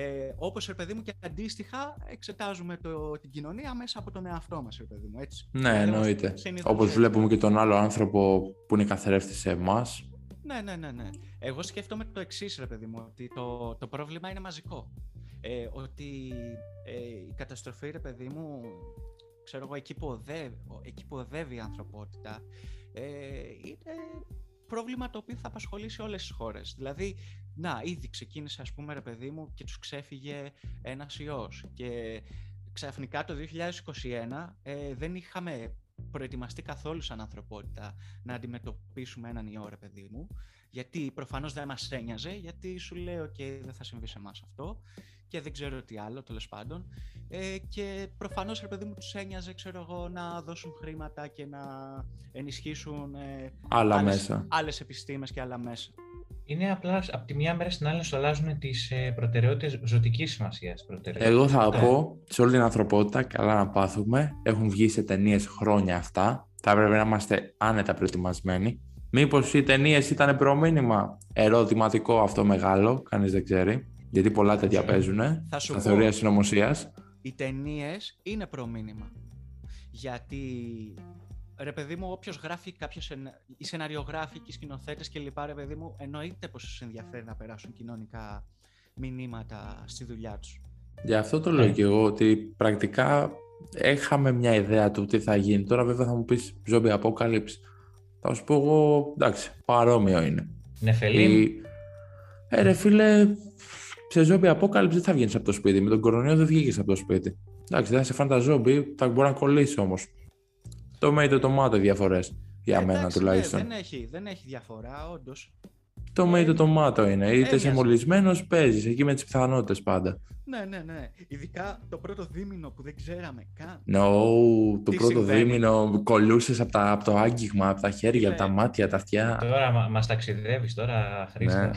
Ε, όπως, ρε παιδί μου, και αντίστοιχα εξετάζουμε το, την κοινωνία μέσα από τον εαυτό μας, ρε παιδί μου, έτσι. Ναι, δηλαδή, εννοείται. Όπως βλέπουμε και τον άλλο άνθρωπο που είναι καθρέφτης σε εμάς. Ναι, ναι, ναι, ναι. Εγώ σκέφτομαι το εξής, ρε παιδί μου, ότι το, το πρόβλημα είναι μαζικό. Ε, ότι ε, η καταστροφή, ρε παιδί μου, ξέρω εγώ, εκεί που οδεύει, εκεί που οδεύει η ανθρωπότητα, ε, είναι πρόβλημα το οποίο θα απασχολήσει όλες τις χώρες. Δηλαδή, να, ήδη ξεκίνησε ας πούμε ρε παιδί μου και τους ξέφυγε ένας ιός. Και ξαφνικά το 2021 ε, δεν είχαμε προετοιμαστεί καθόλου σαν ανθρωπότητα να αντιμετωπίσουμε έναν ιό ρε παιδί μου. Γιατί προφανώς δεν μας ένοιαζε γιατί σου λέω και δεν θα συμβεί σε εμάς αυτό και δεν ξέρω τι άλλο τέλος πάντων. Ε, και προφανώς ρε παιδί μου τους ένοιαζε ξέρω εγώ να δώσουν χρήματα και να ενισχύσουν ε, άλλα άλλες, μέσα. άλλες επιστήμες και άλλα μέσα είναι απλά από τη μία μέρα στην άλλη να σου αλλάζουν τις ε, προτεραιότητες ζωτικής σημασίας. Εγώ θα ναι. πω σε όλη την ανθρωπότητα, καλά να πάθουμε. Έχουν βγει σε ταινίες χρόνια αυτά. Θα έπρεπε να είμαστε άνετα προετοιμασμένοι. Μήπως οι ταινίες ήταν προμήνυμα; Ερωτηματικό αυτό μεγάλο, κανείς δεν ξέρει. Γιατί πολλά τέτοια παίζουν. Θα σου θεωρία συνωμοσίας. Οι ταινίες είναι προμήνυμα. Γιατί ρε παιδί μου, όποιος γράφει κάποιο σενα... οι σεναριογράφοι και οι σκηνοθέτες κλπ. Ρε παιδί μου, εννοείται πως τους ενδιαφέρει να περάσουν κοινωνικά μηνύματα στη δουλειά τους. Γι' αυτό το λέω ε. και εγώ ότι πρακτικά έχαμε μια ιδέα του τι θα γίνει. Τώρα βέβαια θα μου πεις zombie apocalypse. Θα σου πω εγώ, εντάξει, παρόμοιο είναι. Νεφελίμ. Ε, ρε φίλε, σε ζόμπι απόκαλυψη δεν θα βγαίνεις από το σπίτι. Με τον κορονοϊό δεν βγήκες από το σπίτι. Εντάξει, δεν σε φάνε τα ζόμπι, θα μπορεί να κολλήσει όμως. Το μέιτο το μάτο διαφορές. Για μένα Εντάξει, τουλάχιστον. Ναι, δεν, έχει, δεν έχει διαφορά, όντως. Το μέιτο το μάτο είναι. Είτε έμοιαζε. είσαι μολυσμένος, παίζεις εκεί με τις πιθανότητες πάντα. Ναι, ναι, ναι. Ειδικά το πρώτο δίμηνο που δεν ξέραμε καν. No, το Τι πρώτο συμβαίνει; δίμηνο κολούσε από, τα- από το άγγιγμα, από τα χέρια, από τα Ναι. μάτια, τα αυτιά. Τώρα μα, μας ταξιδεύεις τώρα, Χρήστο. Ναι.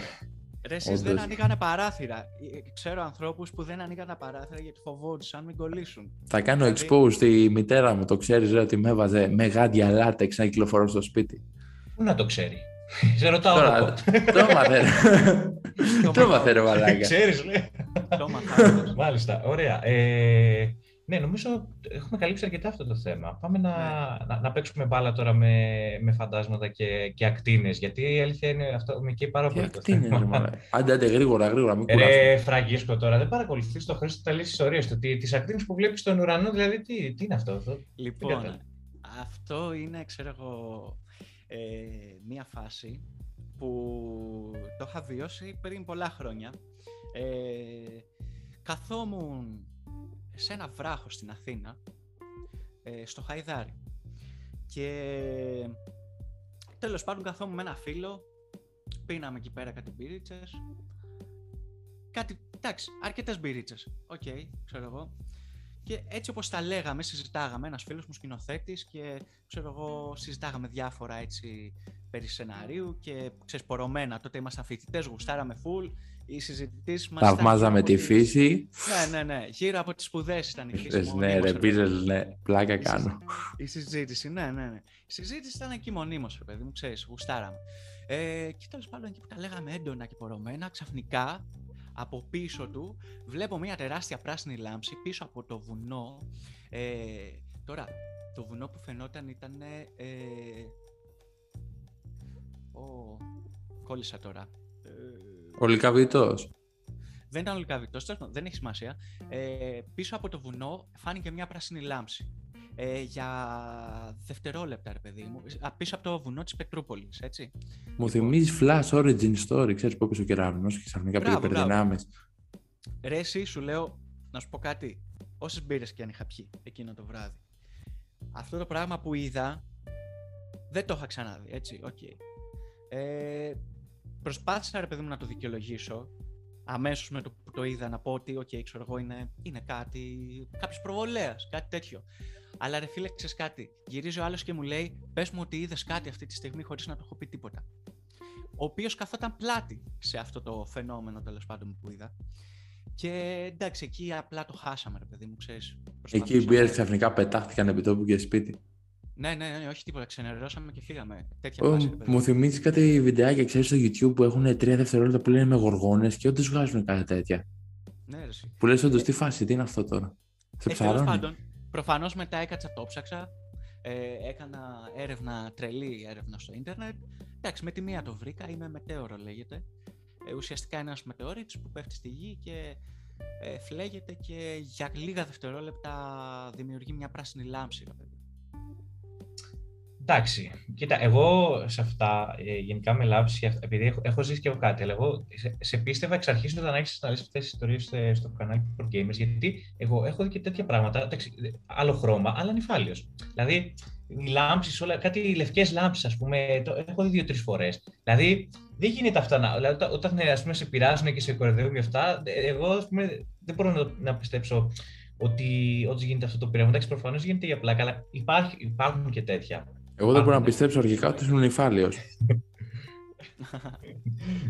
Ρε, εσείς δεν Όντως. ανοίγανε παράθυρα. Ε, Ξέρω ανθρώπους που δεν ανοίγαν τα παράθυρα γιατί φοβόντουσαν μην κολλήσουν. Θα κάνω Δηλαδή- expose στη μητέρα μου, το ξέρεις ότι με έβαζε με γάντια λάτεξ να κυκλοφορώ στο σπίτι. Πού να το ξέρει; [laughs] Σε ρωτάω Τώρα, εγώ. [laughs] το έμαθε. [laughs] Το έμαθε ρε μαλάκα. Ξέρεις, λέει. Το μαθαίνω. Μάλιστα, ωραία. Ε, ναι, νομίζω έχουμε καλύψει αρκετά αυτό το θέμα. Πάμε να, Ναι. να, να παίξουμε μπάλα τώρα με, με φαντάσματα και, και ακτίνες, γιατί η αλήθεια είναι αυτό με καίει πάρα Τι πολύ το ακτίνες, θέμα. ρε μαλάκα. Άντε, άντε, γρήγορα, γρήγορα, μην Ε, κουράσουμε. Ρε Φραγκίσκο τώρα, δεν παρακολουθείς το Χρήστο τα λύσεις ιστορίες του. Τι, τις ακτίνες που βλέπεις στον ουρανό, δηλαδή τι, τι είναι αυτό. αυτό. Λοιπόν, κατάλαβα. αυτό είναι, ξέρω εγώ, ε, μία φάση που το είχα βιώσει πριν πολλά χρόνια. Ε, καθόμουν σε ένα βράχος στην Αθήνα, ε, στο Χαϊδάρι. Και τέλος πάντων καθόμουν με ένα φίλο, πίναμε εκεί πέρα κάτι μπυρίτσες. Κάτι, εντάξει, αρκετές μπυρίτσες, οκ, ξέρω εγώ. Και έτσι όπως τα λέγαμε, συζητάγαμε, ένας φίλος μου σκηνοθέτης και ξέρω εγώ συζητάγαμε διάφορα έτσι περί σεναρίου και ξέρεις πορωμένα, τότε ήμασταν φοιτητές, γουστάραμε full, οι συζητήσεις μας ήταν Θαυμάζαμε γύρω τη από τις- φύση. Ναι, ναι, ναι, γύρω από τις σπουδές ήταν η φύση. Λες, μονίμως, ναι, ρε, παιδί πίζελ, μου. ναι, πλάκα Η κάνω. Η συζήτηση, ναι, ναι, ναι. Η συζήτηση ήταν εκεί μονίμως, ρε παιδί μου, ξέρεις, γουστάραμε. Ε, και τέλος πάντων εκεί που τα λέγαμε έντονα και πορωμένα, ξαφνικά από πίσω του βλέπω μια τεράστια πράσινη λάμψη πίσω από το βουνό. Ε, τώρα, το βουνό που φαινόταν ήταν... Ε, ο, κόλλησα τώρα. Ε, Ο Λυκαβητός. δεν ήταν ολικαβητός, τέλος πάντων, δεν έχει σημασία. Ε, πίσω από το βουνό φάνηκε μια πράσινη λάμψη. Ε, για δευτερόλεπτα, ρε παιδί μου. Α, πίσω από το βουνό της Πετρούπολης, έτσι. Μου θυμίζει Flash Origin Story. Ξέρεις που έπεσε ο κεραυνός και ξαφνικά πήρε Μπράβο, μπράβο. υπερδυνάμεις. Ρε, εσύ σου λέω, να σου πω κάτι. Όσες μπύρες και αν είχα πιει εκείνο το βράδυ. Αυτό το πράγμα που είδα δεν το είχα ξαναδεί, έτσι. Οκ. Ε, προσπάθησα, ρε παιδί μου, να το δικαιολογήσω. Αμέσως με το που το είδα να πω ότι, οκ, ξέρω εγώ, είναι, είναι κάτι. κάποιος προβολέας, κάτι τέτοιο. Αλλά ρε φίλε, ξέρεις κάτι. Γυρίζει ο άλλος και μου λέει: Πες μου ότι είδες κάτι αυτή τη στιγμή χωρίς να το έχω πει τίποτα. Ο οποίος καθόταν πλάτη σε αυτό το φαινόμενο τέλος πάντων που είδα. Και εντάξει, εκεί απλά το χάσαμε, ρε παιδί μου, ξέρεις. Εκεί οι Προσπαθούσαμε- μπύρες ξαφνικά πετάχτηκαν επί τόπου και σπίτι. Ναι, ναι, ναι, όχι τίποτα. Ξενερώσαμε και φύγαμε. Τέτοια Ω, φάση, ρε παιδί Μου θυμίζει κάτι βιντεάκια, ξέρεις, στο YouTube που έχουν τρία δευτερόλεπτα που λένε με γοργόνες και όντως βγάζουν κάτι τέτοια. Ναι, ρε, εσύ. Που λες όντως τι φάση, τι είναι αυτό τώρα. Σε Ε, τέλος ψαρώνει. πάντων, προφανώς μετά έκατσα, το ψάξα. Ε, έκανα έρευνα, τρελή έρευνα στο ίντερνετ. Εντάξει, με τη μία το βρήκα, είμαι μετέωρο λέγεται. Ε, ουσιαστικά είναι ένας μετεωρίτης που πέφτει στη γη και ε, φλέγεται και για λίγα δευτερόλεπτα δημιουργεί μια πράσινη λάμψη. Ρε, παιδί. Εντάξει, κοίτα, εγώ σε αυτά, ε, γενικά με λάμψη, επειδή έχω, έχω ζήσει και εγώ κάτι, αλλά εγώ σε, σε πίστευα εξ αρχής όταν άρχισες να λες αυτές τις ιστορίες ε, στο κανάλι του For Gamers, γιατί εγώ έχω δει και τέτοια πράγματα, εντάξει, ε, άλλο χρώμα, αλλά νυφάλιος. Δηλαδή, οι λάμψεις, όλα, κάτι λευκές λάμψεις, ας πούμε, το έχω δει δύο-τρεις φορές. Δηλαδή, δεν γίνεται αυτά να. Δηλαδή, όταν, όταν ε, ας πούμε, σε πειράζουν και σε κοροϊδεύουν γι' αυτά, ε, εγώ ας πούμε, δεν μπορώ να, να πιστέψω ότι όντως γίνεται αυτό το πείραμα. Εντάξει, προφανώς γίνεται για πλάκα, αλλά υπάρχει, υπάρχουν και τέτοια. Εγώ δεν μπορώ να ναι. πιστέψω αρχικά ότι ήσουν νυφάλιος.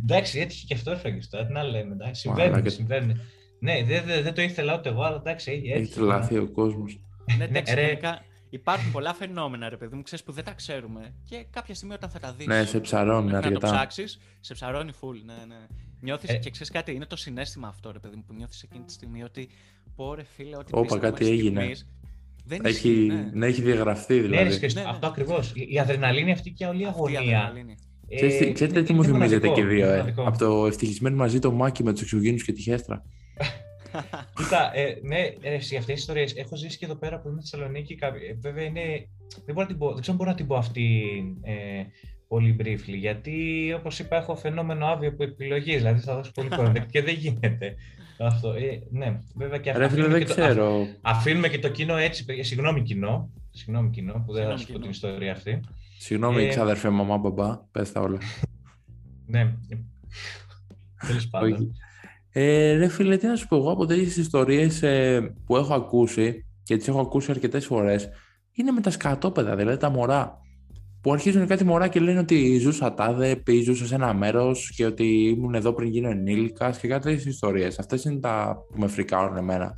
Εντάξει, έτυχε και αυτό έφαγε τώρα. Τι να λέμε, εντάξει. Μαλάκα. Συμβαίνει, συμβαίνει. Ναι, δεν δεν- δεν το ήθελα ούτε εγώ, αλλά εντάξει, Έχει έτυχε. τρελαθεί ο κόσμος. ναι, εντάξει, ρε. γενικά υπάρχουν πολλά φαινόμενα, ρε παιδί μου, ξέρεις που δεν τα ξέρουμε. Και κάποια στιγμή όταν θα τα δεις, Ναι, σε ψαρώνουν μέχρι να το αρκετά. ψάξεις, σε ψαρώνει full, ναι, ναι. Νιώθεις, Ε. και ξέρεις κάτι, είναι το συνέστημα αυτό, ρε παιδί μου, που νιώθεις εκείνη τη στιγμή ότι, πω ρε φίλε, ότι Όπα, πίστευα κάτι μέχρι έγινε. στιγμής, Δεν Έχει, ισχύει, ναι. ναι, έχει διαγραφτεί Ναι, δηλαδή. ρε, Χριστό, Ναι, ναι. αυτό ακριβώς. Η αδρεναλίνη αυτή και όλη η Αυτή η αγωνία. αδρεναλίνη. ε, Ξέρετε, ξέρετε είναι- τι μου είναι θυμίζετε μοναδικό, και οι δύο, είναι ε; μοναδικό. Από το ευτυχισμένο μαζί το Μάκη με τους εξωγήνου και τη Χέστρα. [laughs] Κοίτα, ε, ναι, ε, σε αυτές τις ιστορίες έχω ζήσει και εδώ πέρα που είμαι στη Θεσσαλονίκη. κάποιοι- ε, βέβαια είναι. Δεν, μπορώ να την πω, δεν ξέρω αν μπορώ να την πω αυτή ε, πολύ briefly, γιατί όπως είπα έχω φαινόμενο άδειο από επιλογής, δηλαδή θα δώσω πολύ [laughs] context και δεν γίνεται. Αυτό, ε, ναι, βέβαια και αυτό. Ρε δεν ξέρω. αφήνουμε και το κοινό έτσι, συγγνώμη κοινό, συγγνώμη κοινό που δεν θα σου πω την ιστορία αυτή. Συγγνώμη, ε, ξαδερφέ, μαμά, μπαμπά, πες τα όλα. ναι, τέλος πάντων. Ε, ρε φίλε, τι να σου πω εγώ από τέτοιες ιστορίες ε, που έχω ακούσει και τις έχω ακούσει αρκετές φορές είναι με τα σκατόπεδα, δηλαδή τα μωρά που αρχίζουν κάτι μωρά και λένε ότι ζούσα τάδε, ή ζούσα σε ένα μέρος και ότι ήμουν εδώ πριν γίνω ενήλικας και κάτι τέτοιες ιστορίες. Αυτές είναι τα που με φρικάρουν εμένα.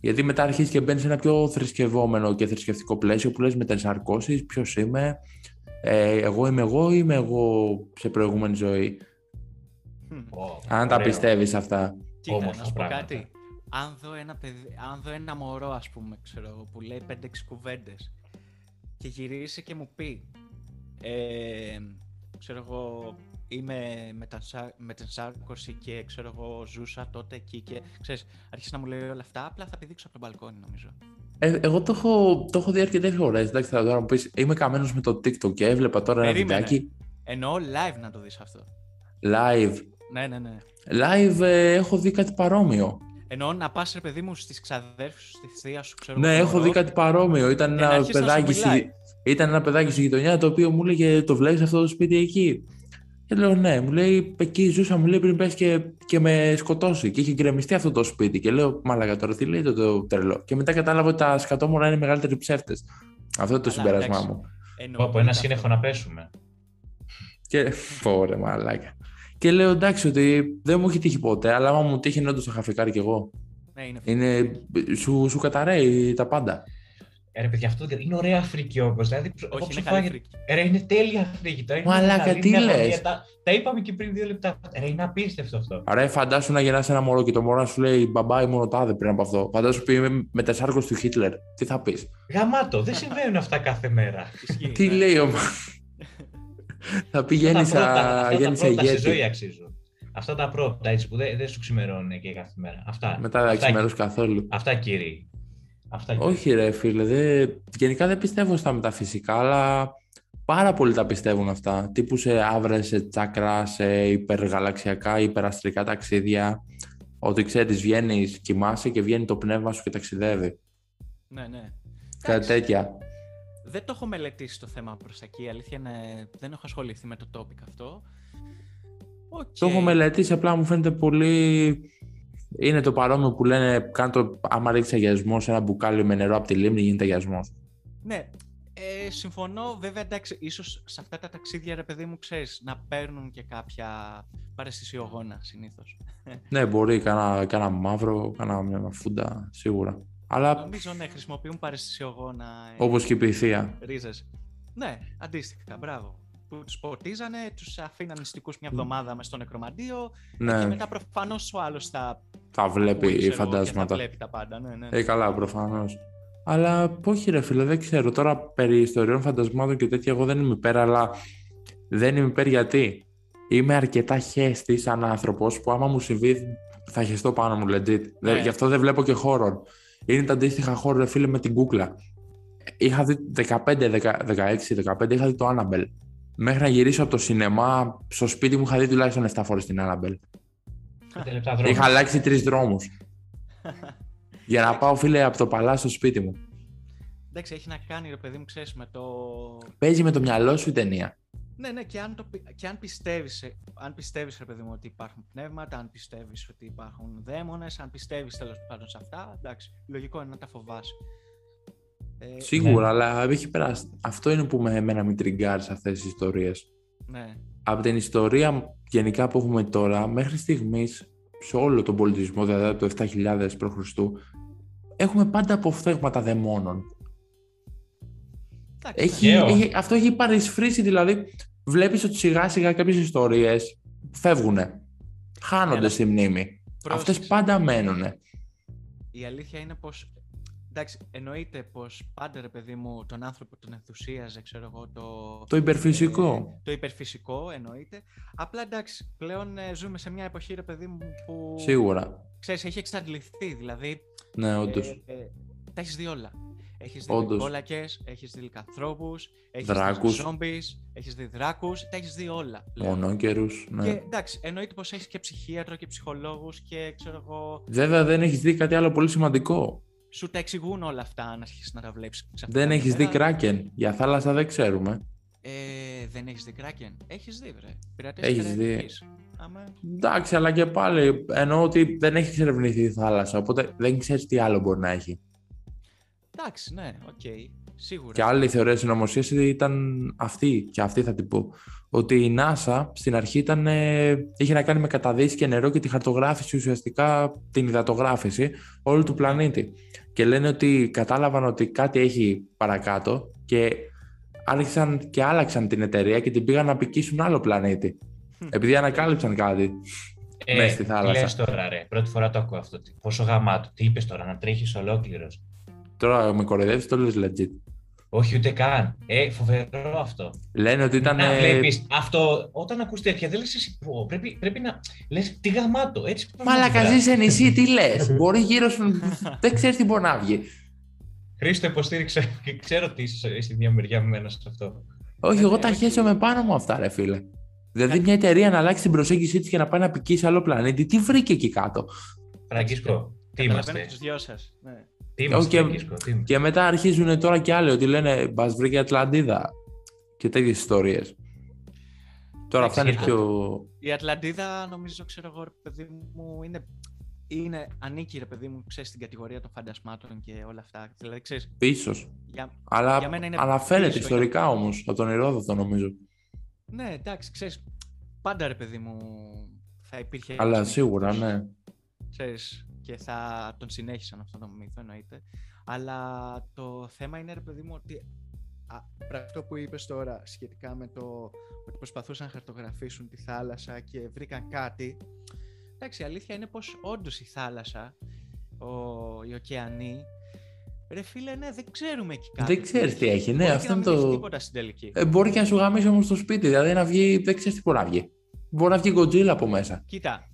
Γιατί μετά αρχίζεις και μπαίνεις σε ένα πιο θρησκευόμενο και θρησκευτικό πλαίσιο που λες μετασαρκώσει, ποιος είμαι, ε, εγώ είμαι εγώ ή είμαι εγώ σε προηγούμενη ζωή; Oh, Αν τα πιστεύεις αυτά. Κοίτα, να σου πω κάτι. Αν δω ένα, παιδί, αν δω ένα μωρό, ας πούμε, ξέρω, που λέει 5-6 κουβέντες και γυρίσει και μου πει ε, ξέρω εγώ είμαι με την σάρκωση και ξέρω εγώ ζούσα τότε εκεί και ξέρεις αρχίσει να μου λέει όλα αυτά απλά θα πηδήξω από τον μπαλκόνι νομίζω ε, εγώ το έχω, το έχω δει αρκετές φορές. Εντάξει, θα τώρα μου πεις: Είμαι καμένος με το TikTok και έβλεπα τώρα ένα βιντεάκι. Εννοώ live να το δεις αυτό. Live. Ναι, ναι, ναι. Live ε, έχω δει κάτι παρόμοιο. Εννοώ να πας, ρε παιδί μου, στις ξαδέρφε σου, στη θεία σου, ξέρω Ναι, έχω δει κάτι παρόμοιο. Ήταν ένα, παιδάκι στη... Ήταν ένα παιδάκι στη γειτονιά το οποίο μου λέγε Το βλέπεις αυτό το σπίτι εκεί; Και λέω ναι, μου λέει εκεί ζούσα, μου λέει πριν πες και, και με σκοτώσει. Και είχε γκρεμιστεί αυτό το σπίτι. Και λέω Μαλάκα τώρα τι λέει το, το τρελό. Και μετά κατάλαβα ότι τα σκατόμορα είναι μεγαλύτεροι ψεύτες. Αυτό είναι το συμπέρασμά μου. Από ένα σύννεφο να πέσουμε. Και [laughs] πόρε μαλάκα. Και λέω εντάξει ότι δεν μου έχει τύχει ποτέ, αλλά άμα μου τύχει όντω θα είχα φεκάρει κι εγώ. Ναι, είναι, είναι σου, σου καταραίει τα πάντα. Ε, ρε παιδιά, αυτό είναι ωραία Αφρική όμως. Δηλαδή, Όχι, είναι Αφρική. Ρε, είναι τέλεια Αφρική. Μαλάκα, τι λες; Τα, τα, είπαμε και πριν δύο λεπτά. Ρε, είναι απίστευτο αυτό. Ρε, φαντάσου να γεννά ένα μωρό και το μωρό σου λέει Μπαμπά, ήμουν τάδε πριν από αυτό. Φαντάσου που είμαι με τεσσάρκος του Χίτλερ. Τι θα πεις; Γαμάτο, δεν συμβαίνουν αυτά κάθε μέρα. τι λέει ο Θα πηγαίνεις σε ηγέτη. ζωή αξίζουν. Αυτά τα πρώτα έτσι που δεν, δεν σου ξημερώνουν και κάθε μέρα. Αυτά. Μετά δεν ξημερώνεις καθόλου. Αυτά κύριοι. Αυτά, Όχι ρε φίλε, δε... γενικά δεν πιστεύω στα μεταφυσικά, αλλά πάρα πολλοί τα πιστεύουν αυτά. Τύπου σε άβρες, σε τσάκρα, σε υπεργαλαξιακά, υπεραστρικά ταξίδια. Ότι ξέρεις, βγαίνεις, κοιμάσαι και βγαίνει το πνεύμα σου και ταξιδεύει. Ναι, ναι. Κάτι τέτοια. Δεν το έχω μελετήσει το θέμα προς εκεί. Η αλήθεια είναι δεν έχω ασχοληθεί με το topic αυτό. Okay. Το έχω μελετήσει, απλά μου φαίνεται πολύ είναι το παρόμοιο που λένε κάνω το, άμα ρίξεις αγιασμό σε ένα μπουκάλι με νερό από τη λίμνη γίνεται αγιασμός. Ναι, ε, συμφωνώ. Βέβαια, εντάξει, ίσως σε αυτά τα ταξίδια, ρε παιδί μου, ξέρεις να παίρνουν και κάποια παρεστησιογόνα συνήθως. ναι, μπορεί. Κάνα, κάνα μαύρο, κάνα μια φούντα, σίγουρα. Αλλά... Νομίζω ναι, χρησιμοποιούν παρεστησιογόνα. Ε, Όπως και η πυθία. Ρίζες. Ναι, αντίστοιχα. Μπράβο που τους ποτίζανε, τους αφήναν νηστικούς μια εβδομάδα μες στο νεκρομαντίο ναι. και μετά προφανώς ο άλλος θα. Θα βλέπει οι φαντάσματα. Θα βλέπει τα πάντα, ναι, ναι. Ε, καλά, προφανώς. Αλλά όχι, ρε φίλε, δεν ξέρω. Τώρα περί ιστοριών φαντασμάτων και τέτοια, εγώ δεν είμαι υπέρ, αλλά δεν είμαι υπέρ γιατί είμαι αρκετά χέστη σαν άνθρωπος που άμα μου συμβεί θα χεστώ πάνω μου, legit. Ναι. Γι' αυτό δεν βλέπω και χώρο. Είναι τα αντίστοιχα χώρο, ρε φίλε, με την κούκλα. Είχα δει 15, 16, 15, είχα δει το Annabelle. Μέχρι να γυρίσω από το σινεμά, στο σπίτι μου είχα δει τουλάχιστον 7 φορές την Annabelle. Είχα αλλάξει τρεις δρόμους. [laughs] για να πάω, φίλε, από το παλά στο σπίτι μου. Εντάξει, έχει να κάνει, ρε παιδί μου, ξέρεις με το. Παίζει με το μυαλό σου η ταινία. Ναι, ναι, και αν, το, και αν πιστεύεις, αν πιστεύεις, ρε παιδί μου, ότι υπάρχουν πνεύματα, αν πιστεύεις ότι υπάρχουν δαίμονες, αν πιστεύεις τέλος πάντων σε αυτά, εντάξει, λογικό είναι να τα φοβάσαι. Ε, Σίγουρα, ναι. αλλά έχει περάσει. Αυτό είναι που με εμένα με τριγκάρει σε αυτές τις ιστορίες. Ναι. Από την ιστορία γενικά που έχουμε τώρα, μέχρι στιγμής, σε όλο τον πολιτισμό, δηλαδή το 7000 π.Χ., έχουμε πάντα αποφθέγματα δαιμόνων. Έχει, έχει, αυτό έχει παρισφρήσει, δηλαδή βλέπεις ότι σιγά σιγά κάποιες ιστορίες φεύγουν, χάνονται στη μνήμη. Αυτές πάντα μένουν. Η αλήθεια είναι πως εντάξει, εννοείται πως πάντα ρε παιδί μου τον άνθρωπο τον ενθουσίαζε, ξέρω εγώ, το. Το υπερφυσικό. Ε, το υπερφυσικό εννοείται. Απλά εντάξει, πλέον ε, ζούμε σε μια εποχή, ρε παιδί μου, που. Σίγουρα. Ξέρεις, έχει εξαντληθεί, δηλαδή. Ναι, όντως. Ε, τα έχεις δει όλα. Έχεις δει Όντως. κόλακες, έχεις δει λικανθρώπους, έχεις Δράκους. δει ζόμπις, έχεις δει δράκους, τα έχεις δει όλα. λέω. Μονόκερους, ναι. Και εντάξει, εννοείται πως έχεις και ψυχίατρο και ψυχολόγους και ξέρω εγώ, Βέβαια δεν έχεις δει κάτι άλλο πολύ σημαντικό. σου τα εξηγούν όλα αυτά αν αρχίσεις να τα βλέπεις. Δεν έχεις δει κράκεν. Για θάλασσα δεν ξέρουμε. Ε, δεν έχεις δει κράκεν. Έχεις δει, βρε. Πειρατές Έχεις της δει. Καραϊβικής. Άμα... Εντάξει, αλλά και πάλι εννοώ ότι δεν έχεις εξερευνηθεί η θάλασσα, οπότε δεν ξέρεις τι άλλο μπορεί να έχει. Εντάξει, ναι, οκ. Σίγουρα. Και άλλη θεωρία συνωμοσία ήταν αυτή, και αυτή θα την πω. Ότι η NASA στην αρχή ήταν, ε, είχε να κάνει με καταδύση και νερό και τη χαρτογράφηση ουσιαστικά την υδατογράφηση όλου του πλανήτη. Και λένε ότι κατάλαβαν ότι κάτι έχει παρακάτω και άρχισαν και άλλαξαν την εταιρεία και την πήγαν να πικήσουν άλλο πλανήτη. Επειδή ανακάλυψαν κάτι. Μέσα στη θάλασσα. Τι λες τώρα, ρε. Πρώτη φορά το ακούω αυτό. Τι- Πόσο γαμάτο. Τι είπες τώρα, να τρέχεις ολόκληρος. Τώρα με κοροϊδεύεις, το λες legit. Όχι, ούτε καν. Ε, φοβερό αυτό. Λένε ότι ήταν. Να ε, βλέπεις αυτό, όταν ακούς τέτοια, δεν λες εσύ πω. Πρέπει, πρέπει να λες τι γαμάτο. Έτσι πρέπει να Μαλάκα, το ζεις σε νησί, τι λες; [laughs] Μπορεί γύρω σου. δεν ξέρεις τι μπορεί να βγει. Χρήστο, υποστήριξε και ξέρω ότι είσαι στη μια μεριά με μένα σε αυτό. Όχι, Ε, εγώ ναι, τα όχι. χέσω πάνω μου αυτά, ρε φίλε. Δηλαδή, μια εταιρεία να αλλάξει την προσέγγιση της και να πάει να πικήσει άλλο πλανήτη, τι βρήκε εκεί κάτω; Φραγκίσκο, τι Καταλαβαίνω είμαστε. και τους δυο σας. Ναι. Τι είμαστε, Όχι, Φραγκίσκο, τι είμαστε. Και μετά αρχίζουν τώρα και άλλοι ότι λένε Μπας βρήκε η Ατλαντίδα και τέτοιες ιστορίες. Τώρα αυτά είναι Εντάξει, πιο. Η Ατλαντίδα, νομίζω, ξέρω εγώ, ρε παιδί μου, είναι, είναι, ανήκει, ρε παιδί μου, ξέρεις, στην κατηγορία των φαντασμάτων και όλα αυτά. Δηλαδή, ξέρεις, πίσω. για... Αλλά Για μένα είναι αναφέρεται πίσω, ιστορικά όμως από τον Ηρόδοτο νομίζω. Ναι, εντάξει, ξέρεις, πάντα, ρε παιδί μου, θα υπήρχε... Αλλά ένας σίγουρα, μύθος, ναι. Ξέρεις, και θα τον συνέχισαν αυτόν τον μύθο, εννοείται. Αλλά το θέμα είναι, ρε παιδί μου, ότι α, πρα- αυτό που είπες τώρα σχετικά με το ότι προσπαθούσαν να χαρτογραφήσουν τη θάλασσα και βρήκαν κάτι. Εντάξει, η αλήθεια είναι πως όντως η θάλασσα, ο, οι ωκεανοί, ρε φίλε, ναι, δεν ξέρουμε εκεί κάτι. Δεν ξέρεις τι έχει, ναι, Μπορεί και αυτό να είναι μην έχει το. τίποτα στην τελική. Ε, μπορεί και να σου γαμίσει όμως το σπίτι, δηλαδή να βγει. Δεν ξέρεις τι μπορεί να βγει. Μπορεί να βγει Godzilla από μέσα. Κοίτα,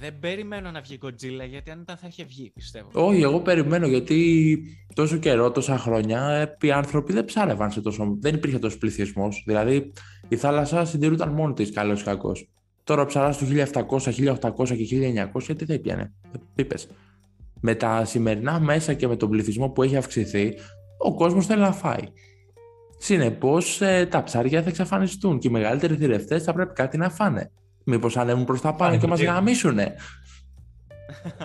δεν περιμένω να βγει Godzilla γιατί αν ήταν θα είχε βγει, πιστεύω. Όχι, εγώ περιμένω γιατί τόσο καιρό, τόσα χρόνια, ε, οι άνθρωποι δεν ψάρευαν σε τόσο. Δεν υπήρχε τόσο πληθυσμός. Δηλαδή η θάλασσα συντηρούταν μόνη της, καλός ή κακός. Τώρα ο ψαράς του 1700, 1800 και 1900, τι θα πιάνε. Πίπε. Με τα σημερινά μέσα και με τον πληθυσμό που έχει αυξηθεί, ο κόσμος θέλει να φάει. Συνεπώς, τα ψάρια θα εξαφανιστούν και οι μεγαλύτεροι θηρευτές θα πρέπει κάτι να φάνε. Μήπως ανέβουν προς τα πάνω Φάνε και μας κουτί. γαμίσουνε.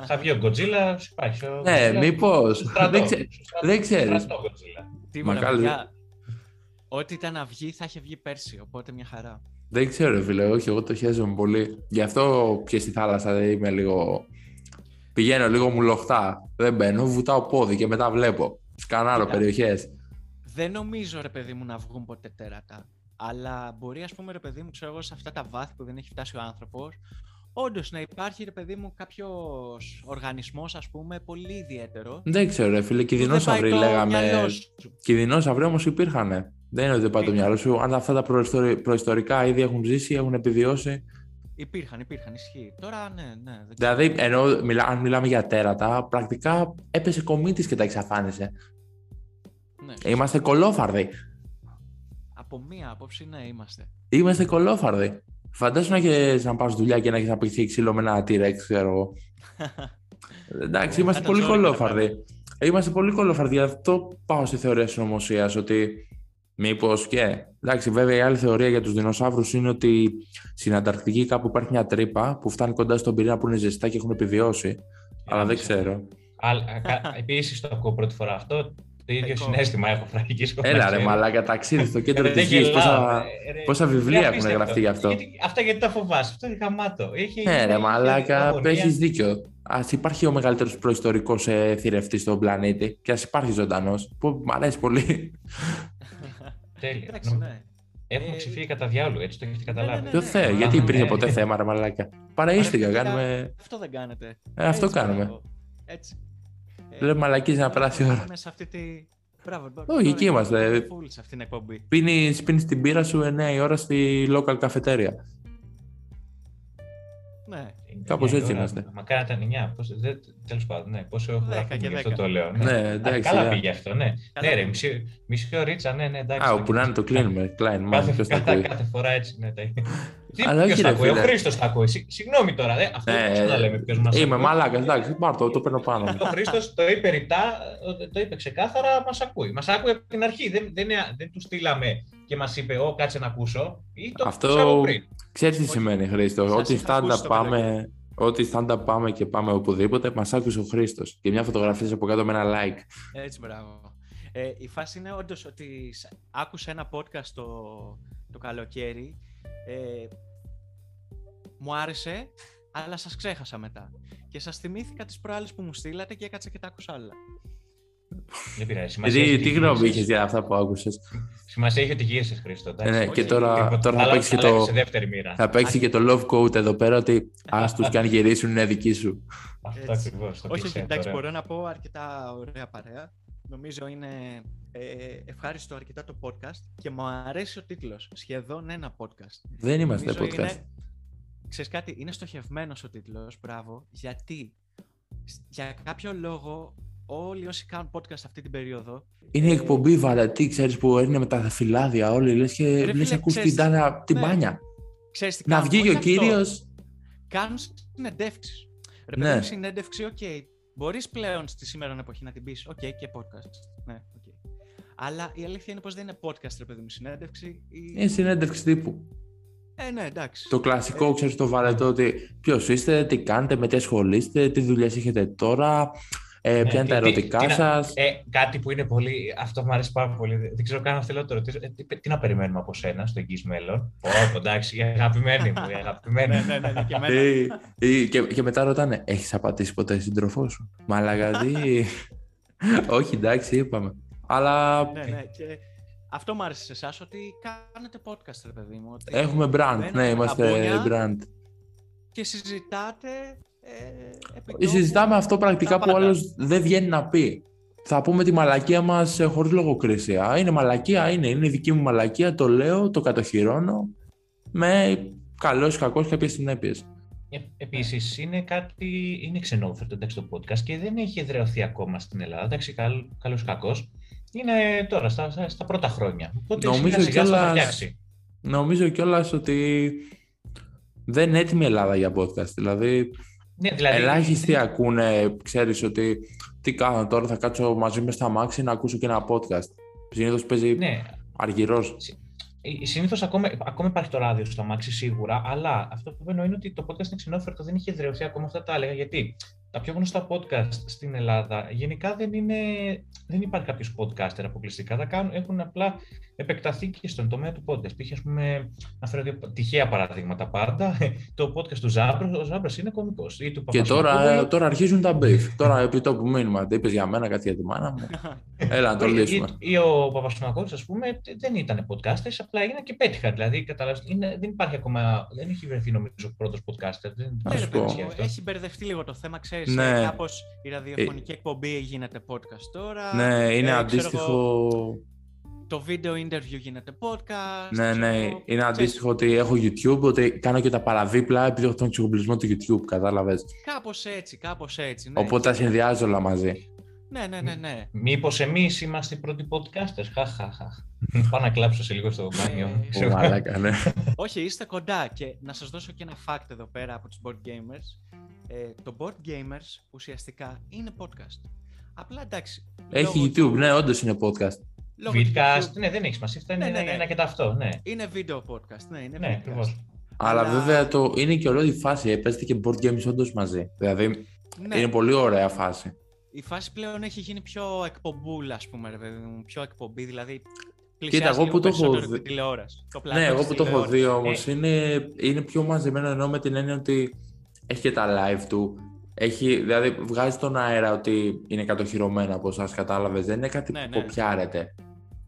Θα βγει ο Godzilla, υπάρχει ο Ναι, Godzilla μήπως. στο στρατό. Δεν ξέ- Στο στρατό- δεν ξέρεις. στο στρατό Godzilla. Τι Μα μου καλή. Ό,τι ήταν να βγει θα είχε βγει πέρσι, οπότε μια χαρά. Δεν ξέρω, ρε φίλε, όχι, εγώ το χαίζομαι πολύ. Γι' αυτό και στη θάλασσα δεν είμαι λίγο. Πηγαίνω λίγο μου λοχτά. Δεν μπαίνω, βουτάω πόδι και μετά βλέπω. Σκανάρω Κοίτα. περιοχές. Δεν νομίζω ρε παιδί μου να βγουν ποτέ τέρατα. Αλλά μπορεί, ας πούμε, ρε παιδί μου, ξέρω εγώ, σε αυτά τα βάθη που δεν έχει φτάσει ο άνθρωπος, όντως να υπάρχει, ρε παιδί μου, κάποιος οργανισμός, ας πούμε, πολύ ιδιαίτερος. Δεν ξέρω, ρε φίλε, και οι που δεν πάει δεινόσαυροι το λέγαμε. μυαλό σου. Και οι δεινόσαυροι όμως υπήρχαν. Δεν είναι ότι δεν πάει το Υπήρχαν. μυαλό σου. Αν αυτά τα προϊστορι- προϊστορικά ήδη έχουν ζήσει, έχουν επιβιώσει. Υπήρχαν, υπήρχαν, ισχύει. Τώρα, ναι, ναι. Δεν ξέρω. Δηλαδή, ενώ μιλά, αν μιλάμε για τέρατα, πρακτικά έπεσε κομίτη και τα εξαφάνισε. ναι. Είμαστε κολόφαρδοι. Από μία άποψη, ναι, είμαστε. Είμαστε κολόφαρδοι. Φαντάσου να έχεις να πας δουλειά και να έχεις να πει ξύλο με ένα T-Rex, ξέρω εγώ. [laughs] Εντάξει, είμαστε Ήταν πολύ ζόρικο τα κολόφαρδοι. Είμαστε πολύ κολόφαρδοι. Γι' αυτό πάω στη θεωρία συνωμοσία ότι μήπως και. Εντάξει, βέβαια η άλλη θεωρία για τους δεινοσαύρου είναι ότι στην Ανταρκτική κάπου υπάρχει μια τρύπα που φτάνει κοντά στον πυρήνα που είναι ζεστά και έχουν επιβιώσει. Αλλά δεν ξέρω. Επίσης το ακούω πρώτη φορά αυτό. Το ίδιο Εγώ. συνέστημα έχω φραγκίσκο. Έλα ρε μαλάκα, ταξίδι στο κέντρο Ε, της δεν γης. γελάω, Πόσα, ε, ρε. πόσα βιβλία Είναι έχουν απίστευτο. γραφτεί γι' αυτό; Γιατί- αυτά γιατί τα φοβάσαι. Αυτό είναι γαμάτο. Έχει, Ναι, ρε έχει μαλάκα, αγωνία. έχεις δίκιο. Α υπάρχει ο μεγαλύτερος προϊστορικός ε, θηρευτής στον πλανήτη και ας υπάρχει ζωντανός. Που μου αρέσει πολύ. [laughs] Τέλεια. Εντάξει, ναι. Έχουμε Ε, ξεφύγει κατά διάολο, έτσι το έχετε καταλάβει. ναι, Ποιο ναι. θε, Α, γιατί υπήρχε ναι. ποτέ θέμα, ρε μαλάκα. Παραίστηκα, Ρε, κάνουμε. Αυτό δεν κάνετε. Ε, αυτό Έτσι, κάνουμε. μπράβο. Έτσι. Ε, Λέμε μαλακίες να περάσει η ώρα. Είμαι σε αυτή τη... Μπράβο, μπράβο. Όχι, Τώρα εκεί είμαι είμαστε. full σε αυτήν την εκπομπή. Πίνει πίνεις την πύρα σου 9 η ώρα στη local cafeteria. Ναι. Κάπως έτσι είμαστε. Μακάρι να ήταν 9. Τέλος πάντων, ναι. Πόσο έχω γραφτεί γι' αυτό το λέω. Ναι, ναι εντάξει. Καλά πήγε αυτό, ναι. Ναι, ρε, μισή, μισή ωρίτσα, ναι, ναι, εντάξει. Α, όπου να είναι το κλείνουμε. Κλάιν, κάθε, κάθε, κάθε φορά έτσι, ναι. Τι, Αλλά όχι, ρε, Ο Χρήστος τα ακούει. Συγγνώμη τώρα, δε, αυτό δεν ξέρω να λέμε ποιος μας Είμαι μαλάκα, εντάξει, πάρ το, το παίρνω πάνω. Ο Χρήστος το είπε ρητά, το είπε ξεκάθαρα, μας ακούει. Μας άκουε από την αρχή. Δεν, δεν, δεν του στείλαμε και μας είπε, Ω, κάτσε να ακούσω. Ή το αυτό ξέρεις τι σημαίνει, Χρήστο. Ότι stand πάμε. Ό,τι stand πάμε και πάμε οπουδήποτε, μας άκουσε ο Χρήστος. Και μια φωτογραφία από κάτω με ένα like. Έτσι, μπράβο. Ε, η φάση είναι όντως ότι άκουσα ένα podcast το, το καλοκαίρι. Ε, μου άρεσε, αλλά σας ξέχασα μετά. Και σας θυμήθηκα τις προάλλες που μου στείλατε και έκατσα και τα άκουσα άλλα. Δεν πειράζει. Τι, τι γνώμη είχες για αυτά που άκουσες. Σημασία έχει ότι γύρισες, Χρήστο. Ε, ναι, και τώρα, τώρα θα παίξεις και το. Θα παίξεις και το love quote εδώ πέρα ότι άστου και αν γυρίσουν είναι δική σου. Αυτό ακριβώς. Όχι, εντάξει, μπορώ να πω αρκετά ωραία παρέα. Νομίζω είναι ε, ευχάριστο αρκετά το podcast και μου αρέσει ο τίτλος. Σχεδόν ένα podcast. Δεν είμαστε podcast. Είναι, ξέρεις κάτι, είναι στοχευμένος ο τίτλος, μπράβο, γιατί για κάποιο λόγο όλοι όσοι κάνουν podcast αυτή την περίοδο. Είναι ε, εκπομπή βαρετή, ξέρεις που είναι με τα φυλλάδια όλοι. Λες και λες ακούς την, τάνα, την ναι. μπάνια. Ξέρεις τι να βγει και ο κύριος. Κάνουν συνεντεύξεις. Ρε ναι. συνέντευξη, OK. Okay. Μπορείς πλέον στη σήμερα εποχή να την πεις, OK, okay, και podcast. Ναι, okay. Αλλά η αλήθεια είναι πως δεν είναι podcast, ρε παιδί μου, συνέντευξη. Είναι συνέντευξη τύπου. Ε, ναι, εντάξει. Το κλασικό, ε, ξέρεις το βαρετό ότι ποιος είστε, τι κάνετε, με τι ασχολείστε, τι δουλειές έχετε τώρα, ε, ναι, ποια είναι τα ερωτικά σας. Ε, κάτι που είναι πολύ. Αυτό μου αρέσει πάρα πολύ. Δεν ξέρω καν αν θέλω να το ρωτήσω. Ε, τι, τι, να περιμένουμε από σένα στο εγγύς μέλλον; Ω, εντάξει, η αγαπημένη μου. Η αγαπημένη. ναι, ναι, ναι, και, ε, και, και, μετά ρωτάνε, έχεις απατήσει ποτέ σύντροφό σου; Μαλαγαδί. [laughs] Όχι, εντάξει, είπαμε. Αλλά. Ναι, ναι, και αυτό μου άρεσε σε εσάς ότι κάνετε podcast, ρε παιδί μου. Ότι Έχουμε brand, ναι, είμαστε brand. Και συζητάτε ε, Συζητάμε αυτό πρακτικά που άλλος δεν βγαίνει να πει. Θα πούμε τη μαλακία μας χωρίς λογοκρισία. Είναι μαλακία, είναι. Είναι δική μου μαλακία, το λέω, το κατοχυρώνω. Με καλό ή κακό κάποιες συνέπειες. Ε, Επίσης, είναι κάτι. είναι ξενόφερτο εντάξει, το podcast και δεν έχει εδρεωθεί ακόμα στην Ελλάδα. Εντάξει, καλός ή κακός. Είναι τώρα στα, στα πρώτα χρόνια. Οπότε νομίζω κιόλα. Νομίζω κιόλας ότι δεν είναι έτοιμη η Ελλάδα για podcast. Δηλαδή, ναι, δηλαδή... Ελάχιστοι ακούνε, ξέρεις ότι τι κάνω τώρα, θα κάτσω μαζί με στα μάξι να ακούσω και ένα podcast. Συνήθως παίζει ναι. αργυρός. Ε, Συνήθως ακόμα, ακόμα υπάρχει το ράδιο στο αμάξι σίγουρα, αλλά αυτό που εννοώ είναι ότι το podcast είναι ξενόφερτο, δεν είχε εδραιωθεί ακόμα αυτά τα έλεγα. Γιατί τα πιο γνωστά podcast στην Ελλάδα γενικά δεν, είναι, δεν υπάρχει κάποιος podcaster αποκλειστικά. Τα κάνουν, έχουν απλά επεκταθεί και στον τομέα του podcast. Πήγε, ας πούμε, να φέρω δύο τυχαία παραδείγματα πάντα. [laughs] Το podcast του Ζάμπρος, ο Ζάμπρος είναι κωμικός. Και τώρα, τώρα αρχίζουν τα beef. τώρα επί τόπου μήνυμα. Τι είπες για μένα, κάτι για τη μάνα μου. [laughs] Έλα να το λύσουμε. Ή, ή ο Παπασμακόρη, ας πούμε, δεν ήταν podcaster, απλά έγιναν και πέτυχαν. Δηλαδή, είναι, δεν υπάρχει ακόμα, δεν έχει βρεθεί νομίζω ο πρώτος podcaster. Δεν, έχει μπερδευτεί λίγο το θέμα, ξέρεις ξέρεις, ναι. κάπως η ραδιοφωνική ε... εκπομπή γίνεται podcast τώρα. Ναι, είναι ε, αντίστοιχο... το βίντεο interview γίνεται podcast. Ναι, ναι, είναι αντίστοιχο ότι έχω YouTube, ότι κάνω και τα παραδίπλα επειδή έχω τον εξοπλισμό του YouTube, κατάλαβες. Κάπως έτσι, κάπως έτσι. Ναι. Οπότε τα συνδυάζω όλα μαζί. Ναι, ναι, ναι, ναι. Μήπως εμείς είμαστε οι πρώτοι podcasters, χαχαχαχ. Πάω να κλάψω σε λίγο στο μπάνιο. ναι. Όχι, είστε κοντά και να σας δώσω και ένα fact εδώ πέρα από τους board gamers ε, το Board Gamers ουσιαστικά είναι podcast. Απλά εντάξει. Έχει YouTube, ναι, όντως είναι podcast. Vidcast, ναι, δεν έχει σημασία. Αυτό είναι ναι, ναι, ένα και τα αυτό, ναι. Είναι video podcast, ναι, είναι ναι, podcast. Αλλά, βέβαια το, είναι και όλη η φάση. Παίζεται και board games όντως μαζί. Δηλαδή ναι. είναι πολύ ωραία φάση. Η φάση πλέον έχει γίνει πιο εκπομπούλα, ας πούμε, ρε Πιο εκπομπή, δηλαδή. Κοίτα, εγώ που το έχω δει. ναι, εγώ που το έχω δει όμως ε. είναι, είναι πιο μαζεμένο ενώ με την έννοια ότι έχει και τα live του. Έχει, δηλαδή βγάζει τον αέρα ότι είναι κατοχυρωμένα από σας κατάλαβες. Δεν είναι κάτι ναι, που ναι. κοπιάρεται.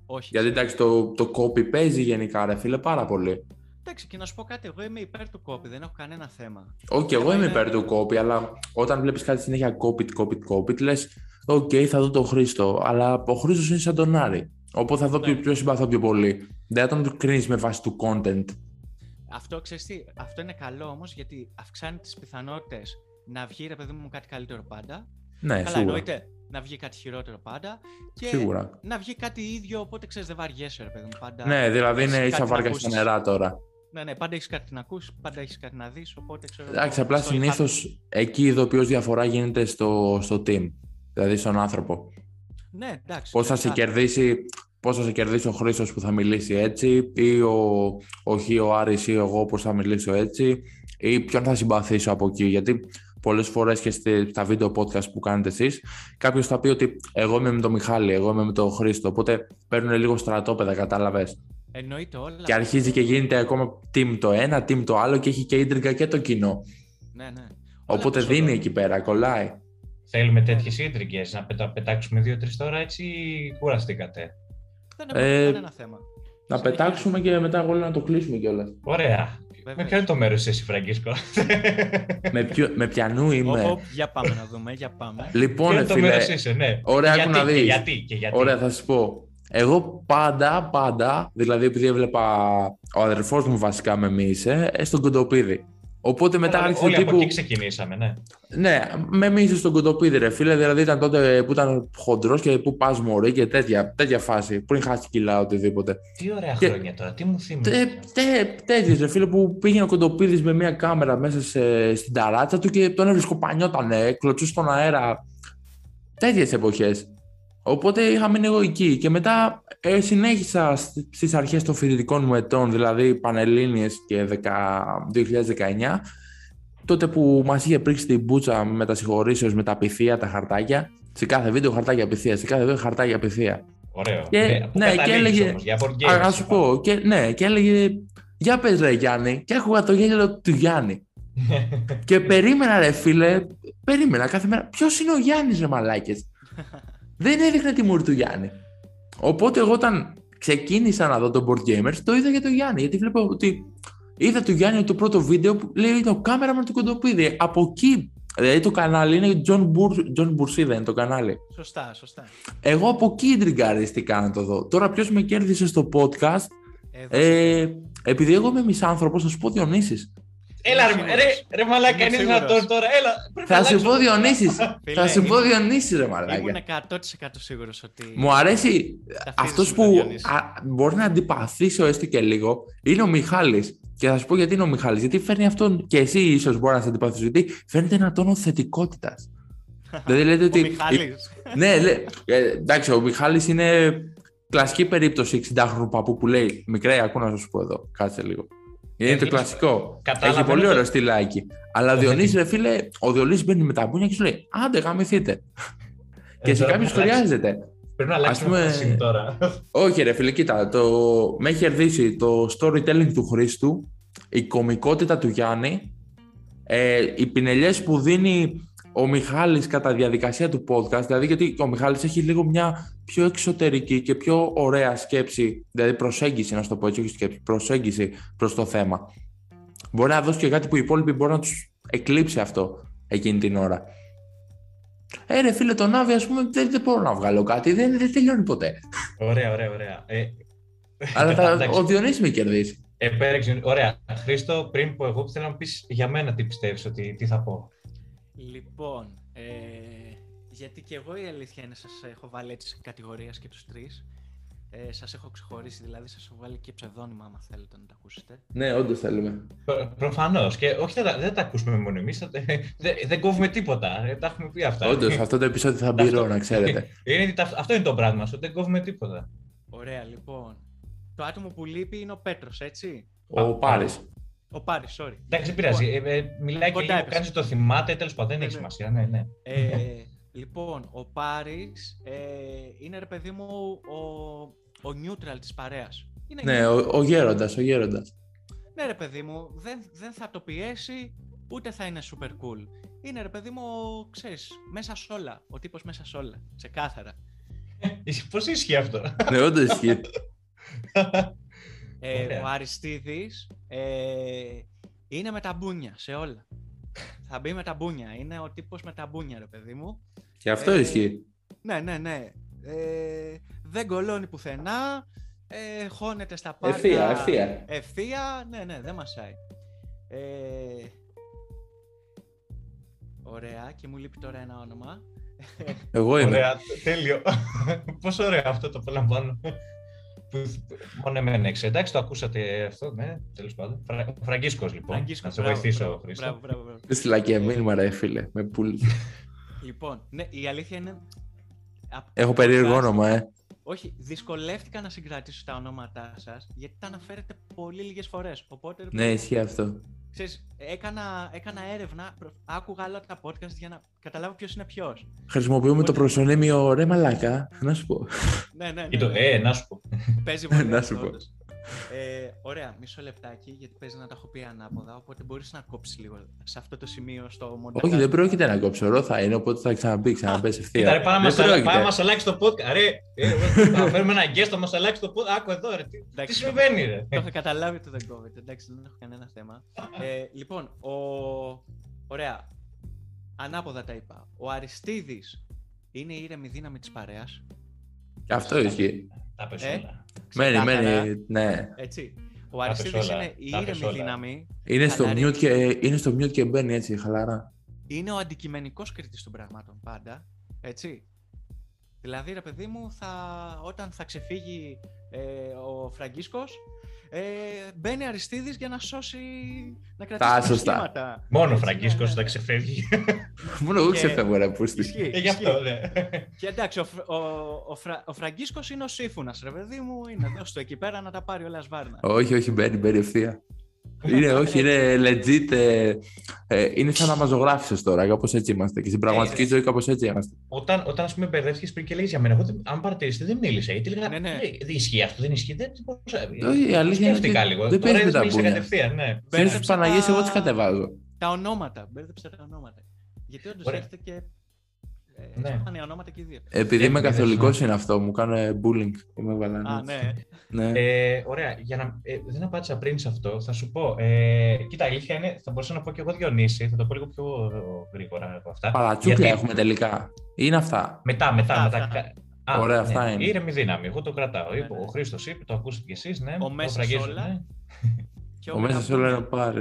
Όχι. Γιατί εντάξει το, το copy παίζει γενικά ρε φίλε πάρα πολύ. Εντάξει και να σου πω κάτι, εγώ είμαι υπέρ του copy, δεν έχω κανένα θέμα. Όχι, okay, εγώ είμαι υπέρ του copy, αλλά όταν βλέπεις κάτι συνέχεια copy, copy, copy, λες OK, okay, θα δω τον Χρήστο, αλλά ο Χρήστος είναι σαν τον Άρη. Οπότε θα δω ναι. ποιο συμπαθώ πιο πολύ. Δεν θα τον κρίνεις με βάση του content Αυτό, ξέρεις τι, αυτό είναι καλό όμως γιατί αυξάνει τις πιθανότητες να βγει ρε παιδί μου κάτι καλύτερο πάντα. Ναι, Καλά, σίγουρα. εννοείται να βγει κάτι χειρότερο πάντα. Και Σίγουρα. να βγει κάτι ίδιο, οπότε ξέρεις δεν βαριέσαι ρε παιδί μου πάντα. Ναι, δηλαδή έχεις είναι κάτι ίσα να βάρκα στα ακούσεις. νερά τώρα. Ναι, ναι, πάντα έχεις κάτι να ακούσεις, πάντα έχεις κάτι να δεις, οπότε ξέρω... Εντάξει, εγώ, απλά στο συνήθως υπάρχει- εκεί ειδοποιώ διαφορά γίνεται στο, στο team. Δηλαδή στον άνθρωπο. Ναι, εντάξει. Πώς θα σε φυσικά. κερδίσει, πώς θα σε κερδίσει ο Χρήστος που θα μιλήσει έτσι, ή ο, ο Χ, ο Άρης ή εγώ πώς θα μιλήσω έτσι, ή ποιον θα συμπαθήσω από εκεί. Γιατί πολλές φορές και στη- στα βίντεο podcast που κάνετε εσείς, κάποιος θα πει ότι εγώ είμαι με τον Μιχάλη, εγώ είμαι με τον Χρήστο. Οπότε παίρνουν λίγο στρατόπεδα, κατάλαβες. Εννοείται όλα. Και αρχίζει και γίνεται ακόμα team το ένα, team το άλλο και έχει και ίντριγκα και το κοινό. Ναι, ναι. Όλα Οπότε πίσω δίνει εδώ. εκεί πέρα, κολλάει. Θέλουμε τέτοιες ίντρικε να πετα, πετάξουμε δύο-τρί τώρα έτσι ή κουραστήκατε. Δεν έχουμε Ε, κανένα θέμα. Να Συνεχίζουμε. πετάξουμε και μετά εγώ λέω να το κλείσουμε κιόλας. Ωραία. Βεβαίως. Με ποιο είναι το μέρος εσύ, Φραγκίσκο; [laughs] με, ποιο, με πιανού είμαι. Ω, ω, για πάμε να δούμε, για πάμε. Λοιπόν, Ποιο ρε είναι το φίλε, μέρος είσαι, ναι. ωραία, Και άκου γιατί, να και δεις. γιατί, και γιατί. ωραία θα σου πω. Εγώ πάντα, πάντα, δηλαδή επειδή έβλεπα ο αδερφός μου βασικά με μίσε, ε, στον κοντοπίδι. Οπότε μετά Όλα- άρχισε όλοι από τύπου. εκεί ξεκινήσαμε, ναι. Ναι, με μίσε στον κοντοπίδι, ρε φίλε. Δηλαδή ήταν τότε που ήταν χοντρός και που πας μωρή και τέτοια, τέτοια φάση. Πριν χάσει κιλά, οτιδήποτε. Τι ωραία Και- χρόνια τώρα, τι μου θύμισε. Τε, τε, τέτοιες, ρε φίλε, που πήγαινε ο Κοντοπίδης με μια κάμερα μέσα σε, στην ταράτσα του και τον έβρισκο πανιότανε, κλωτσούσε στον αέρα. Τέτοιες εποχές. Οπότε είχα μείνει εγώ εκεί και μετά ε, συνέχισα σ- στις αρχές των φοιτητικών μου ετών, δηλαδή Πανελλήνιες και 10, 2019, τότε που μας είχε πρίξει την μπούτσα με τα συγχωρήσεως, με τα πυθία, τα χαρτάκια. Σε κάθε βίντεο χαρτάκια πυθία, σε κάθε βίντεο χαρτάκια πυθία. Ωραίο. Και- Ναι, πού ναι, και καταλήγεις έλεγε- όμως, για board games, Α, να σου είπαμε. πω. Και, ναι, και έλεγε Για πες ρε Γιάννη. Και άκουγα το γέλιο του Γιάννη. [laughs] και περίμενα ρε φίλε. Περίμενα κάθε μέρα. Ποιος είναι ο Γιάννης ρε μαλάκες; [laughs] Δεν έδειχνε τη μούρη του Γιάννη. Οπότε εγώ όταν ξεκίνησα να δω το Board Gamers το είδα για τον Γιάννη. Γιατί βλέπω ότι είδα του Γιάννη το πρώτο βίντεο που λέει το κάμερα με το κοντοπίδι. Από εκεί. Δηλαδή το κανάλι είναι John, Bur, John Bursida είναι το κανάλι. Σωστά, σωστά. Εγώ από εκεί τριγκαρίστηκα να το δω. Τώρα ποιος με κέρδισε στο podcast Εδώ ε, επειδή εγώ είμαι μισάνθρωπος, θα σου πω Διονύσης. Έλα ρε, Είμαι ρε, ρε μαλάκα, Είμαι είναι σίγουρος. δυνατόν τώρα, έλα. πρέπει να Θα σου αλλάξω πω το Διονύσης. Φίλε, θα σου πω ήμουν- Διονύσης ρε Ήμουν μαλάκια. 100% σίγουρος ότι... Μου αρέσει ταυτίζεσαι αυτός με τον που Διονύση. α, μπορεί να αντιπαθήσω έστω και λίγο είναι ο Μιχάλης. Και θα σου πω γιατί είναι ο Μιχάλης. Γιατί φέρνει αυτόν και εσύ ίσως μπορεί να σε αντιπαθήσω. Γιατί φέρνει ένα τόνο θετικότητας. [laughs] δηλαδή λέτε Ο ότι. Μιχάλης. [laughs] ναι, λέ, ε, εντάξει, ο Μιχάλης είναι κλασική περίπτωση 60χρονου παππού που λέει Μικρέ, ακού να σου πω εδώ. Κάτσε λίγο. Είναι το είναι- κλασικό. Καταλαβαίνω Έχει πολύ το- ωραίο στυλάκι. Αλλά ο το Διονύσης, ρε φίλε, ο Διονύσης μπαίνει με τα μπούνια και σου λέει Άντε, γαμηθείτε. και Ε, σε τώρα κάποιους πρέπει να αλλάξει- χρειάζεται. Πρέπει να αλλάξεις Ας πούμε- πούμε... φάση τώρα. Όχι, ρε φίλε, κοίτα. Το... Με έχει κερδίσει το storytelling του Χρήστου, η κομικότητα του Γιάννη, ε, οι πινελιές που δίνει ο Μιχάλης κατά διαδικασία του podcast, δηλαδή γιατί ο Μιχάλης έχει λίγο μια πιο εξωτερική και πιο ωραία σκέψη, δηλαδή προσέγγιση, να σου το πω έτσι, όχι σκέψη, προσέγγιση προς το θέμα. Μπορεί να δώσει και κάτι που οι υπόλοιποι μπορεί να τους εκλείψει αυτό εκείνη την ώρα. Ε, ρε φίλε, τον Άβη, ας πούμε, δεν, δεν μπορώ να βγάλω κάτι, δεν, δεν τελειώνει ποτέ. Ωραία, ωραία, ωραία. Ε, Αλλά [laughs] θα, εντάξει. ο Διονύσης με κερδίσει. επέρεξε. Ωραία. Χρήστο, πριν πω εγώ, θέλω να μου πεις για μένα τι πιστεύεις ότι τι θα πω. Λοιπόν, ε, γιατί και εγώ η αλήθεια είναι σας έχω βάλει έτσι σε κατηγορίες και τους τρεις. Ε, σας έχω ξεχωρίσει, δηλαδή σας έχω βάλει και ψευδόνυμα άμα θέλετε να τα ακούσετε. Ναι, όντως θέλουμε. Προφανώς. Και όχι, δεν τα, δεν τα ακούσουμε μόνο εμείς. Δεν, δεν κόβουμε τίποτα. Ε, Τα έχουμε πει αυτά. Όντως, αυτό το επεισόδιο θα μπει Αυτό- να ξέρετε. [laughs] Είναι, τα- αυτό είναι το πράγμα μα, ότι δεν κόβουμε τίποτα. Ωραία, λοιπόν. Το άτομο που λείπει είναι ο Πέτρος, έτσι; Ο Πάρης. Ο Πάρης, sorry. Εντάξει, δεν πειράζει. Ε, ε, μιλάει και Κοντά λίγο, έπεσε. κάνει το θυμάται, τέλος πάντων δεν Ναι, έχει ναι. σημασία. Ναι, ναι. Ε, λοιπόν, ο Πάρης ε, είναι ρε παιδί μου ο, ο neutral της παρέας. Είναι Ναι, ο, ο γέροντας, ο γέροντας. Ναι, ρε παιδί μου, δεν, δεν θα το πιέσει, ούτε θα είναι super cool. Είναι ρε παιδί μου, ξέρεις, μέσα σ' όλα. Ο τύπος μέσα σ' όλα. Ξεκάθαρα. [laughs] Πώς ισχύει αυτό; ναι, όντως ισχύει. [laughs] Ε, Ωραία. ο Αριστίδης ε, είναι με τα μπούνια σε όλα. θα μπει με τα μπούνια. Είναι ο τύπος με τα μπούνια, ρε παιδί μου. Και αυτό Ε, ισχύει. Ναι, ναι, ναι. Ε, δεν κολώνει πουθενά. Ε, χώνεται στα πάντα. Ευθεία, ευθεία. Ευθεία, ναι, ναι, δεν μασάει. Ε, ωραία, και μου λείπει τώρα ένα όνομα. Εγώ είμαι. Ωραία, τέλειο. Πόσο ωραίο αυτό το απολαμβάνω. Μόνο εμένα έξι. Εντάξει, το ακούσατε αυτό, ναι, τέλος πάντων. Φρα... Φραγκίσκος, λοιπόν. Φραγκίσκος, να σε μπράβο, βοηθήσω, μπράβο, Χρήστο. Μπράβο, μπράβο, μπράβο. Δεν στείλα και μήνυμα, ρε φίλε. Με πουλ. Λοιπόν, ναι, η αλήθεια είναι. απ' Έχω το περίεργο podcast- όνομα, ε. Όχι, δυσκολεύτηκα να συγκρατήσω τα ονόματά σας γιατί τα αναφέρετε πολύ λίγες φορές. Οπότε. ρε Ναι, παιδί, ισχύει αυτό. Ξέρεις, έκανα, έκανα έρευνα, προ- άκουγα όλα τα podcast για να καταλάβω ποιος είναι ποιος. Χρησιμοποιούμε το προσωνύμιο ρε μαλάκα. Να σου πω. Ναι, ναι, ναι. Ή το, ναι. ε, να σου πω. Παίζει πολύ. Να αυτό, σου πω. όντως. Ε, ωραία, μισό λεπτάκι, γιατί παίζει να τα έχω πει ανάποδα, οπότε μπορείς να κόψεις λίγο σε αυτό το σημείο στο μοντάζ. Όχι, δεν πρόκειται να κόψω. Ρο θα είναι, οπότε θα ξαναμπεί, ξαναμπες Κοίτα, ευθεία. ρε, πάμε να Δεν μας αλλα- πρόκειται. πάμε να μας αλλάξει το podcast. Ρε, ε, θα φέρουμε ένα guest, θα μας αλλάξει το podcast. Άκου εδώ, ρε. Τι, τι Εντάξει, συμβαίνει, ρε; Το είχα καταλάβει ότι δεν κόβεται. Εντάξει, δεν έχω κανένα θέμα. Ε, λοιπόν, ο... ωραία. Ανάποδα τα είπα. Ο Αριστίδης είναι η ήρεμη δύναμη της παρέας. Και αυτό ισχύει. Τα πες Ε, όλα. Μένει, Ξεκάθαρα. μένει. Ναι. Έτσι. Ο Τα πες Αριστίδης όλα, είναι η τα πες ήρεμη όλα. δύναμη. Είναι στο, Χαλαρή. mute και, είναι στο mute και μπαίνει έτσι, χαλαρά. Είναι ο αντικειμενικός κριτής των πραγμάτων πάντα. Έτσι. Δηλαδή, ρε παιδί μου, θα, όταν θα ξεφύγει ε, ο Φραγκίσκος, ε, μπαίνει Αριστίδης για να σώσει, να κρατήσει τα σωστά. σχήματα. Μόνο ο Έτσι, Φραγκίσκος ναι, ναι, θα ναι. ξεφεύγει. [laughs] Μόνο εγώ Και- ξεφεύγω, ρε πούστη. Ισχύει, Ε, γι' αυτό, ισχύει. ναι. Και εντάξει, ο, Φρα- ο, ο, Φρα, ο Φραγκίσκος είναι ο Σύφωνας, ρε παιδί μου, είναι εδώ στο εκεί πέρα να τα πάρει όλα σβάρνα. Όχι, όχι, μπαίνει, μπαίνει ευθεία. Είναι, όχι, είναι legit. ε, ε, είναι σαν να μα ζωγράφησε τώρα, κάπως έτσι είμαστε. Και στην πραγματική Ε, ζωή κάπως έτσι είμαστε. Όταν, όταν ας πούμε μπερδεύτηκες πριν και λέγεις για μένα, εγώ δεν- αν παρατηρήσετε δεν μίλησα. Γιατί λέγα, Ναι, ναι. «Ε, δεν ισχύει αυτό, δεν ισχύει. Δεν, δεν μπορούσα- Όχι, η αλήθεια είναι Σκέφτηκα ότι λίγο. δεν Τώρα παίζει με είδες τα μίλησα μπούνια. κατευθείαν, ναι. Ξέρεις Μπέρδεψα τις Παναγίες, τα- εγώ τις κατεβάζω. Τα ονόματα, μπέρδεψα τα ονόματα. Γιατί όντως Ωραία. έχετε και... Ε, Ναι. σπάνια ονόματα και οι δύο. Επειδή Ε, είμαι είδες, καθολικός ναι. είναι αυτό, μου κάνουν bullying. Είμαι βαλανή. Α, ναι. Ναι. Ε, ωραία, για να, ε, δεν απάντησα πριν σε αυτό, θα σου πω. Ε, κοίτα, η αλήθεια είναι, θα μπορούσα να πω και εγώ Διονύση, θα το πω λίγο πιο γρήγορα από αυτά. Παρατσούκλια γιατί- έχουμε τελικά. Είναι αυτά. Μετά, μετά, Αυτά, μετά. αυτά. Α, Ωραία, ναι, αυτά είναι. Ήρεμη δύναμη, εγώ το κρατάω. Ναι, Είπε, ναι. Ο Χρήστος είπε, το ακούσατε κι εσείς, ναι. Ο το Μέσα φραγίζω, Σόλα. ναι. Και Ο μέσα σε όλα είναι ο πάρε.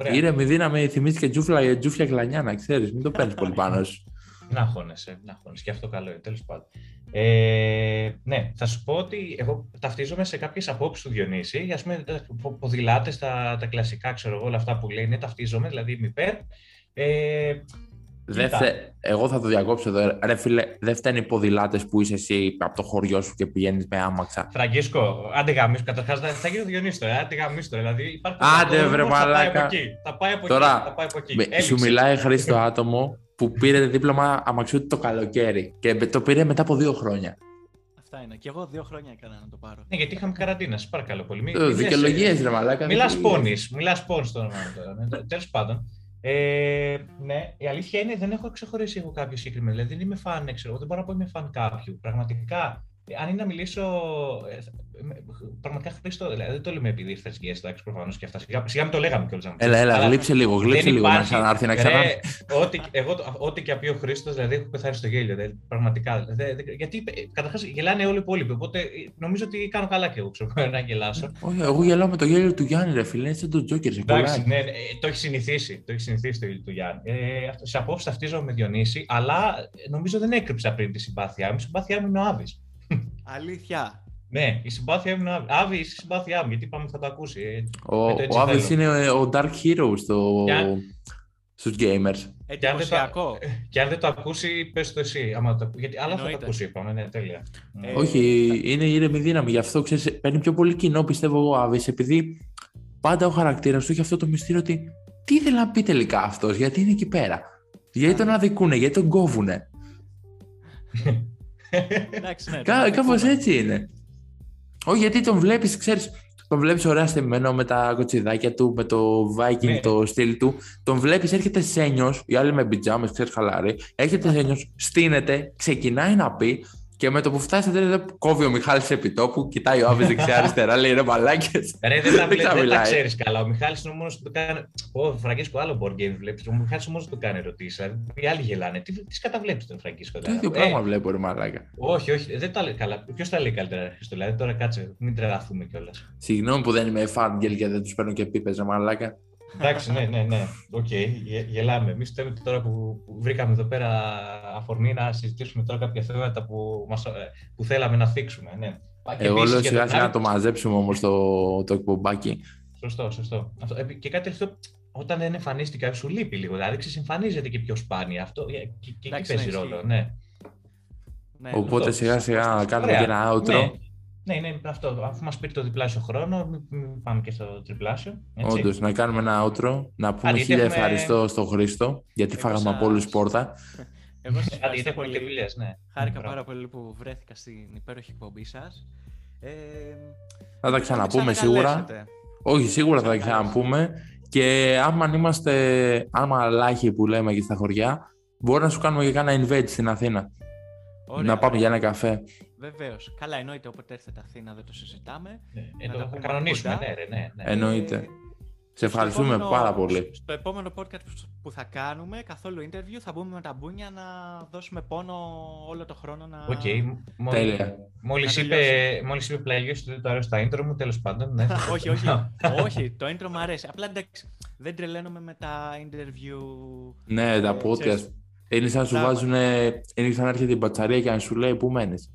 Ωραία. Ήρεμη δύναμη θυμίζει και τζούφλα, τζούφια κλανιά, να ξέρεις. Μην το [laughs] παίρνεις πολύ πάνω σου. Να χώνεσαι, να χώνεσαι. Και αυτό καλό είναι, τέλος πάντων. Ε, ναι, θα σου πω ότι εγώ ταυτίζομαι σε κάποιες απόψεις του Διονύση. Ας πούμε, τα πο- ποδηλάτες, τα, τα κλασικά, ξέρω εγώ, όλα αυτά που λέει, ναι, ταυτίζομαι, δηλαδή είμαι υπέρ. Ε, Δεν Κοίτα. θε... Εγώ θα το διακόψω εδώ. Ρε φίλε, δεν φταίνει οι ποδηλάτες που είσαι εσύ από το χωριό σου και πηγαίνεις με άμαξα. Φραγκίσκο, άντε γαμίσου, καταρχάς θα, θα γίνει ο Διονύσης τώρα, άντε γαμίσου τώρα, δηλαδή υπάρχει Άντε, ο βρε, κόσμος, θα πάει μαλάκα. από εκεί, θα πάει από Τώρα, εκεί, θα πάει από εκεί. Με- Έληξε. σου μιλάει Χρήστο άτομο που πήρε δίπλωμα αμαξιού το καλοκαίρι και το πήρε μετά από δύο χρόνια. Αυτά είναι. Και εγώ δύο χρόνια έκανα να το πάρω. Ναι, γιατί είχαμε καραντίνα, σε παρακαλώ πολύ. Μη- Ε, μη λες, Δικαιολογίες, ε, ρε Μαλάκα. Μιλάς δικαιολογίες. πόνης, μιλάς πόνης στο όνομα τώρα. Ναι, Τέλος πάντων. Ε, ναι, η αλήθεια είναι δεν έχω ξεχωρίσει εγώ κάποιο συγκεκριμένο. Δηλαδή δεν είμαι φαν, ξέρω, εγώ, δεν μπορώ να πω είμαι φαν κάποιου. Πραγματικά, ε, αν είναι να μιλήσω. ε, θα- με- πραγματικά Χρήστο, δηλαδή δεν το λέμε επειδή ήρθες guest, εντάξει, προφανώς και αυτά. Σιγά, σιγά μην το λέγαμε κιόλας. Έλα, έλα, γλύψε λίγο, γλύψε λίγο να ξανάρθει να ξανά. Ρε, ό,τι, εγώ, το- ό,τι και πει ο Χρήστος, δηλαδή έχω πεθάνει στο γέλιο. Δηλαδή, πραγματικά. Δηλαδή, δεν- γιατί καταρχάς γελάνε όλοι οι υπόλοιποι. Οπότε ε, νομίζω ότι κάνω καλά κι εγώ ξέρω, να γελάσω. Όχι, εγώ γελάω με το γέλιο του Γιάννη, ρε φίλε. Είναι σαν τον Τζόκερ, σε Εντάξει, κολλάει. ναι, ναι, το έχει συνηθίσει. Το έχει συνηθίσει το γέλιο του Γιάννη. Ε, αυτό- σε απόψη ταυτίζομαι με Διονύση, αλλά νομίζω δεν έκρυψα πριν τη συμπάθειά μου. Η συμπάθειά μου είναι ο Άβη. Αλήθεια. Ναι, η συμπάθειά μου είναι ο Άβη. Άβη, είσαι η συμπάθειά μου, γιατί είπαμε ότι θα το ακούσει. ε. Ο, Ε, το έτσι ο Άβης θέλω. είναι ε, ο Dark Hero στο... Ποια- στους gamers. Εντυπωσιακό. Και αν δεν το ακούσει, πες το εσύ. Άμα το... Γιατί άλλα θα το Εννοείται. ακούσει, είπαμε. Ναι, τέλεια. Ε, Όχι, είναι ήρεμη δύναμη. Γι' αυτό ξέρεις, παίρνει πιο πολύ κοινό, πιστεύω εγώ, ο Άβης, επειδή πάντα ο χαρακτήρας του έχει αυτό το μυστήριο ότι τι ήθελε να πει τελικά αυτός, γιατί είναι εκεί πέρα. Γιατί τον αδικούνε, γιατί τον κόβουνε. [laughs] Εντάξει, ναι. Κά, το Κάπως δεχόμαι. έτσι είναι. Όχι, γιατί τον βλέπεις, ξέρεις, τον βλέπεις ωραία στεμμένο με τα κοτσιδάκια του, με το Viking, Ναι. το στυλ του. Τον βλέπεις, έρχεται σένιος, οι άλλοι με πιτζάμες, ξέρεις, χαλάρι. Έρχεται σένιος, στείνεται, ξεκινάει να πει Και με το που φτάσατε, δεν κόβει ο Μιχάλης επιτόπου, κοιτάει ο Άβης δεξιά-αριστερά, λέει ρε μαλάκες. Ρε, δεν τα, δεν τα ξέρεις καλά. Ο Μιχάλης είναι ο μόνος που το κάνει. Ο Φραγκίσκο άλλο board game βλέπεις. Ο Μιχάλης ο μόνος που το κάνει ερωτήσει. Δηλαδή, οι άλλοι γελάνε. Τι, τις καταβλέπεις τον Φραγκίσκο. Το ίδιο πράγμα βλέπω, ρε μαλάκα. Όχι, όχι, δεν τα λέει καλά. Ποιος τα λέει καλύτερα, Χριστό. Δηλαδή, τώρα κάτσε, μην τρελαθούμε κιόλας. Συγγνώμη που δεν είμαι φάρντγελ και δεν τους παίρνω και πίπες, ρε μαλάκα. Εντάξει, ναι, ναι, ναι. Οκ, okay. γελάμε. Εμείς τώρα που βρήκαμε εδώ πέρα αφορμή να συζητήσουμε τώρα κάποια θέματα που, μας, ε, που θέλαμε να θίξουμε. Ναι. Εγώ λέω σιγά σιγά να το μαζέψουμε όμως το, το εκπομπάκι. Σωστό, σωστό. Αυτό. Ε, και κάτι τελευταίο, όταν δεν εμφανίστηκα, σου λείπει λίγο. Δηλαδή ξεσυμφανίζεται και πιο σπάνια. Αυτό ε, και, και εκεί παίζει ρόλο. Ναι. Ναι, Οπότε σιγά σιγά να κάνουμε και ένα outro. Ναι. Ναι, είναι αυτό. Αφού μας πήρε το διπλάσιο χρόνο, μην πάμε και στο τριπλάσιο. Όντως, να κάνουμε ένα outro. Να πούμε χίλια έχουμε... ευχαριστώ στον Χρήστο, γιατί Εγώ φάγαμε από όλους πόρτα. [laughs] Εγώ σας [laughs] ευχαριστώ πολύ. Δουλειές, ναι. Χάρηκα πάρα πολύ που βρέθηκα στην υπέροχη εκπομπή σας. Ε, θα τα ξαναπούμε σίγουρα. Όχι, σίγουρα θα τα ξαναπούμε. Και άμα είμαστε, άμα λάχοι που λέμε και στα χωριά, μπορεί να σου κάνουμε και κάνα invite στην Αθήνα. Ωραία, να πάμε για ένα καφέ. Βεβαίως. Καλά, εννοείται όποτε έρθετε Αθήνα δεν το συζητάμε. Ναι, να το κανονίσουμε, ναι, ναι, ναι. Εννοείται. Σε ευχαριστούμε επόμενο, πάρα πολύ. Στο επόμενο podcast που θα κάνουμε, καθόλου interview, θα μπούμε με τα μπούνια να δώσουμε πόνο όλο το χρόνο να. OK. Okay. Τέλεια. Μόλις είπε, μόλις είπε πλάγιο ότι το αρέσει το intro μου, τέλος πάντων. Ναι. [laughs] όχι, όχι. [laughs] όχι, το intro μου αρέσει. Απλά εντάξει, δεν τρελαίνομαι με τα interview. Ναι, τα podcast. Είναι σαν να σου βάζουν. Είναι σαν να έρχεται η μπατσαρία και να σου λέει πού μένεις;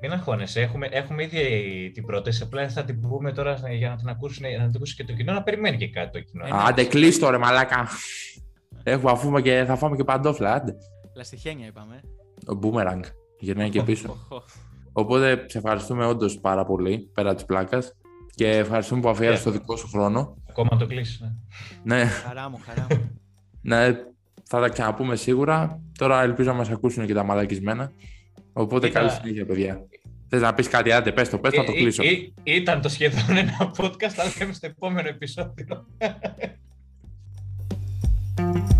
Μην αγχώνεσαι. Έχουμε, έχουμε ήδη την πρόταση. Απλά θα την πούμε τώρα για να την, ακούσουν, να την ακούσεις και το κοινό, να περιμένει και κάτι το κοινό. Άντε, κλείσ' το ρε μαλάκα. Έχουμε αφούμε και θα φάμε και παντόφλα, άντε. Λαστιχένια είπαμε. Ο boomerang. Γυρνάει και πίσω. Οπότε σε ευχαριστούμε όντως πάρα πολύ πέρα της πλάκας και ευχαριστούμε που αφιέρωσε το δικό σου χρόνο. Ακόμα το κλείσει. Ναι. ναι. Χαρά μου, χαρά μου. ναι, θα τα ξαναπούμε σίγουρα. Τώρα ελπίζω να μας ακούσουν και τα μαλακισμένα. Οπότε ήταν... καλή συνέχεια, παιδιά. Θες να πεις κάτι, άντε, πες το, πες, να το ε, ε, κλείσω. Ή, ήταν το σχεδόν ένα podcast, αλλά λέμε στο επόμενο επεισόδιο. [laughs]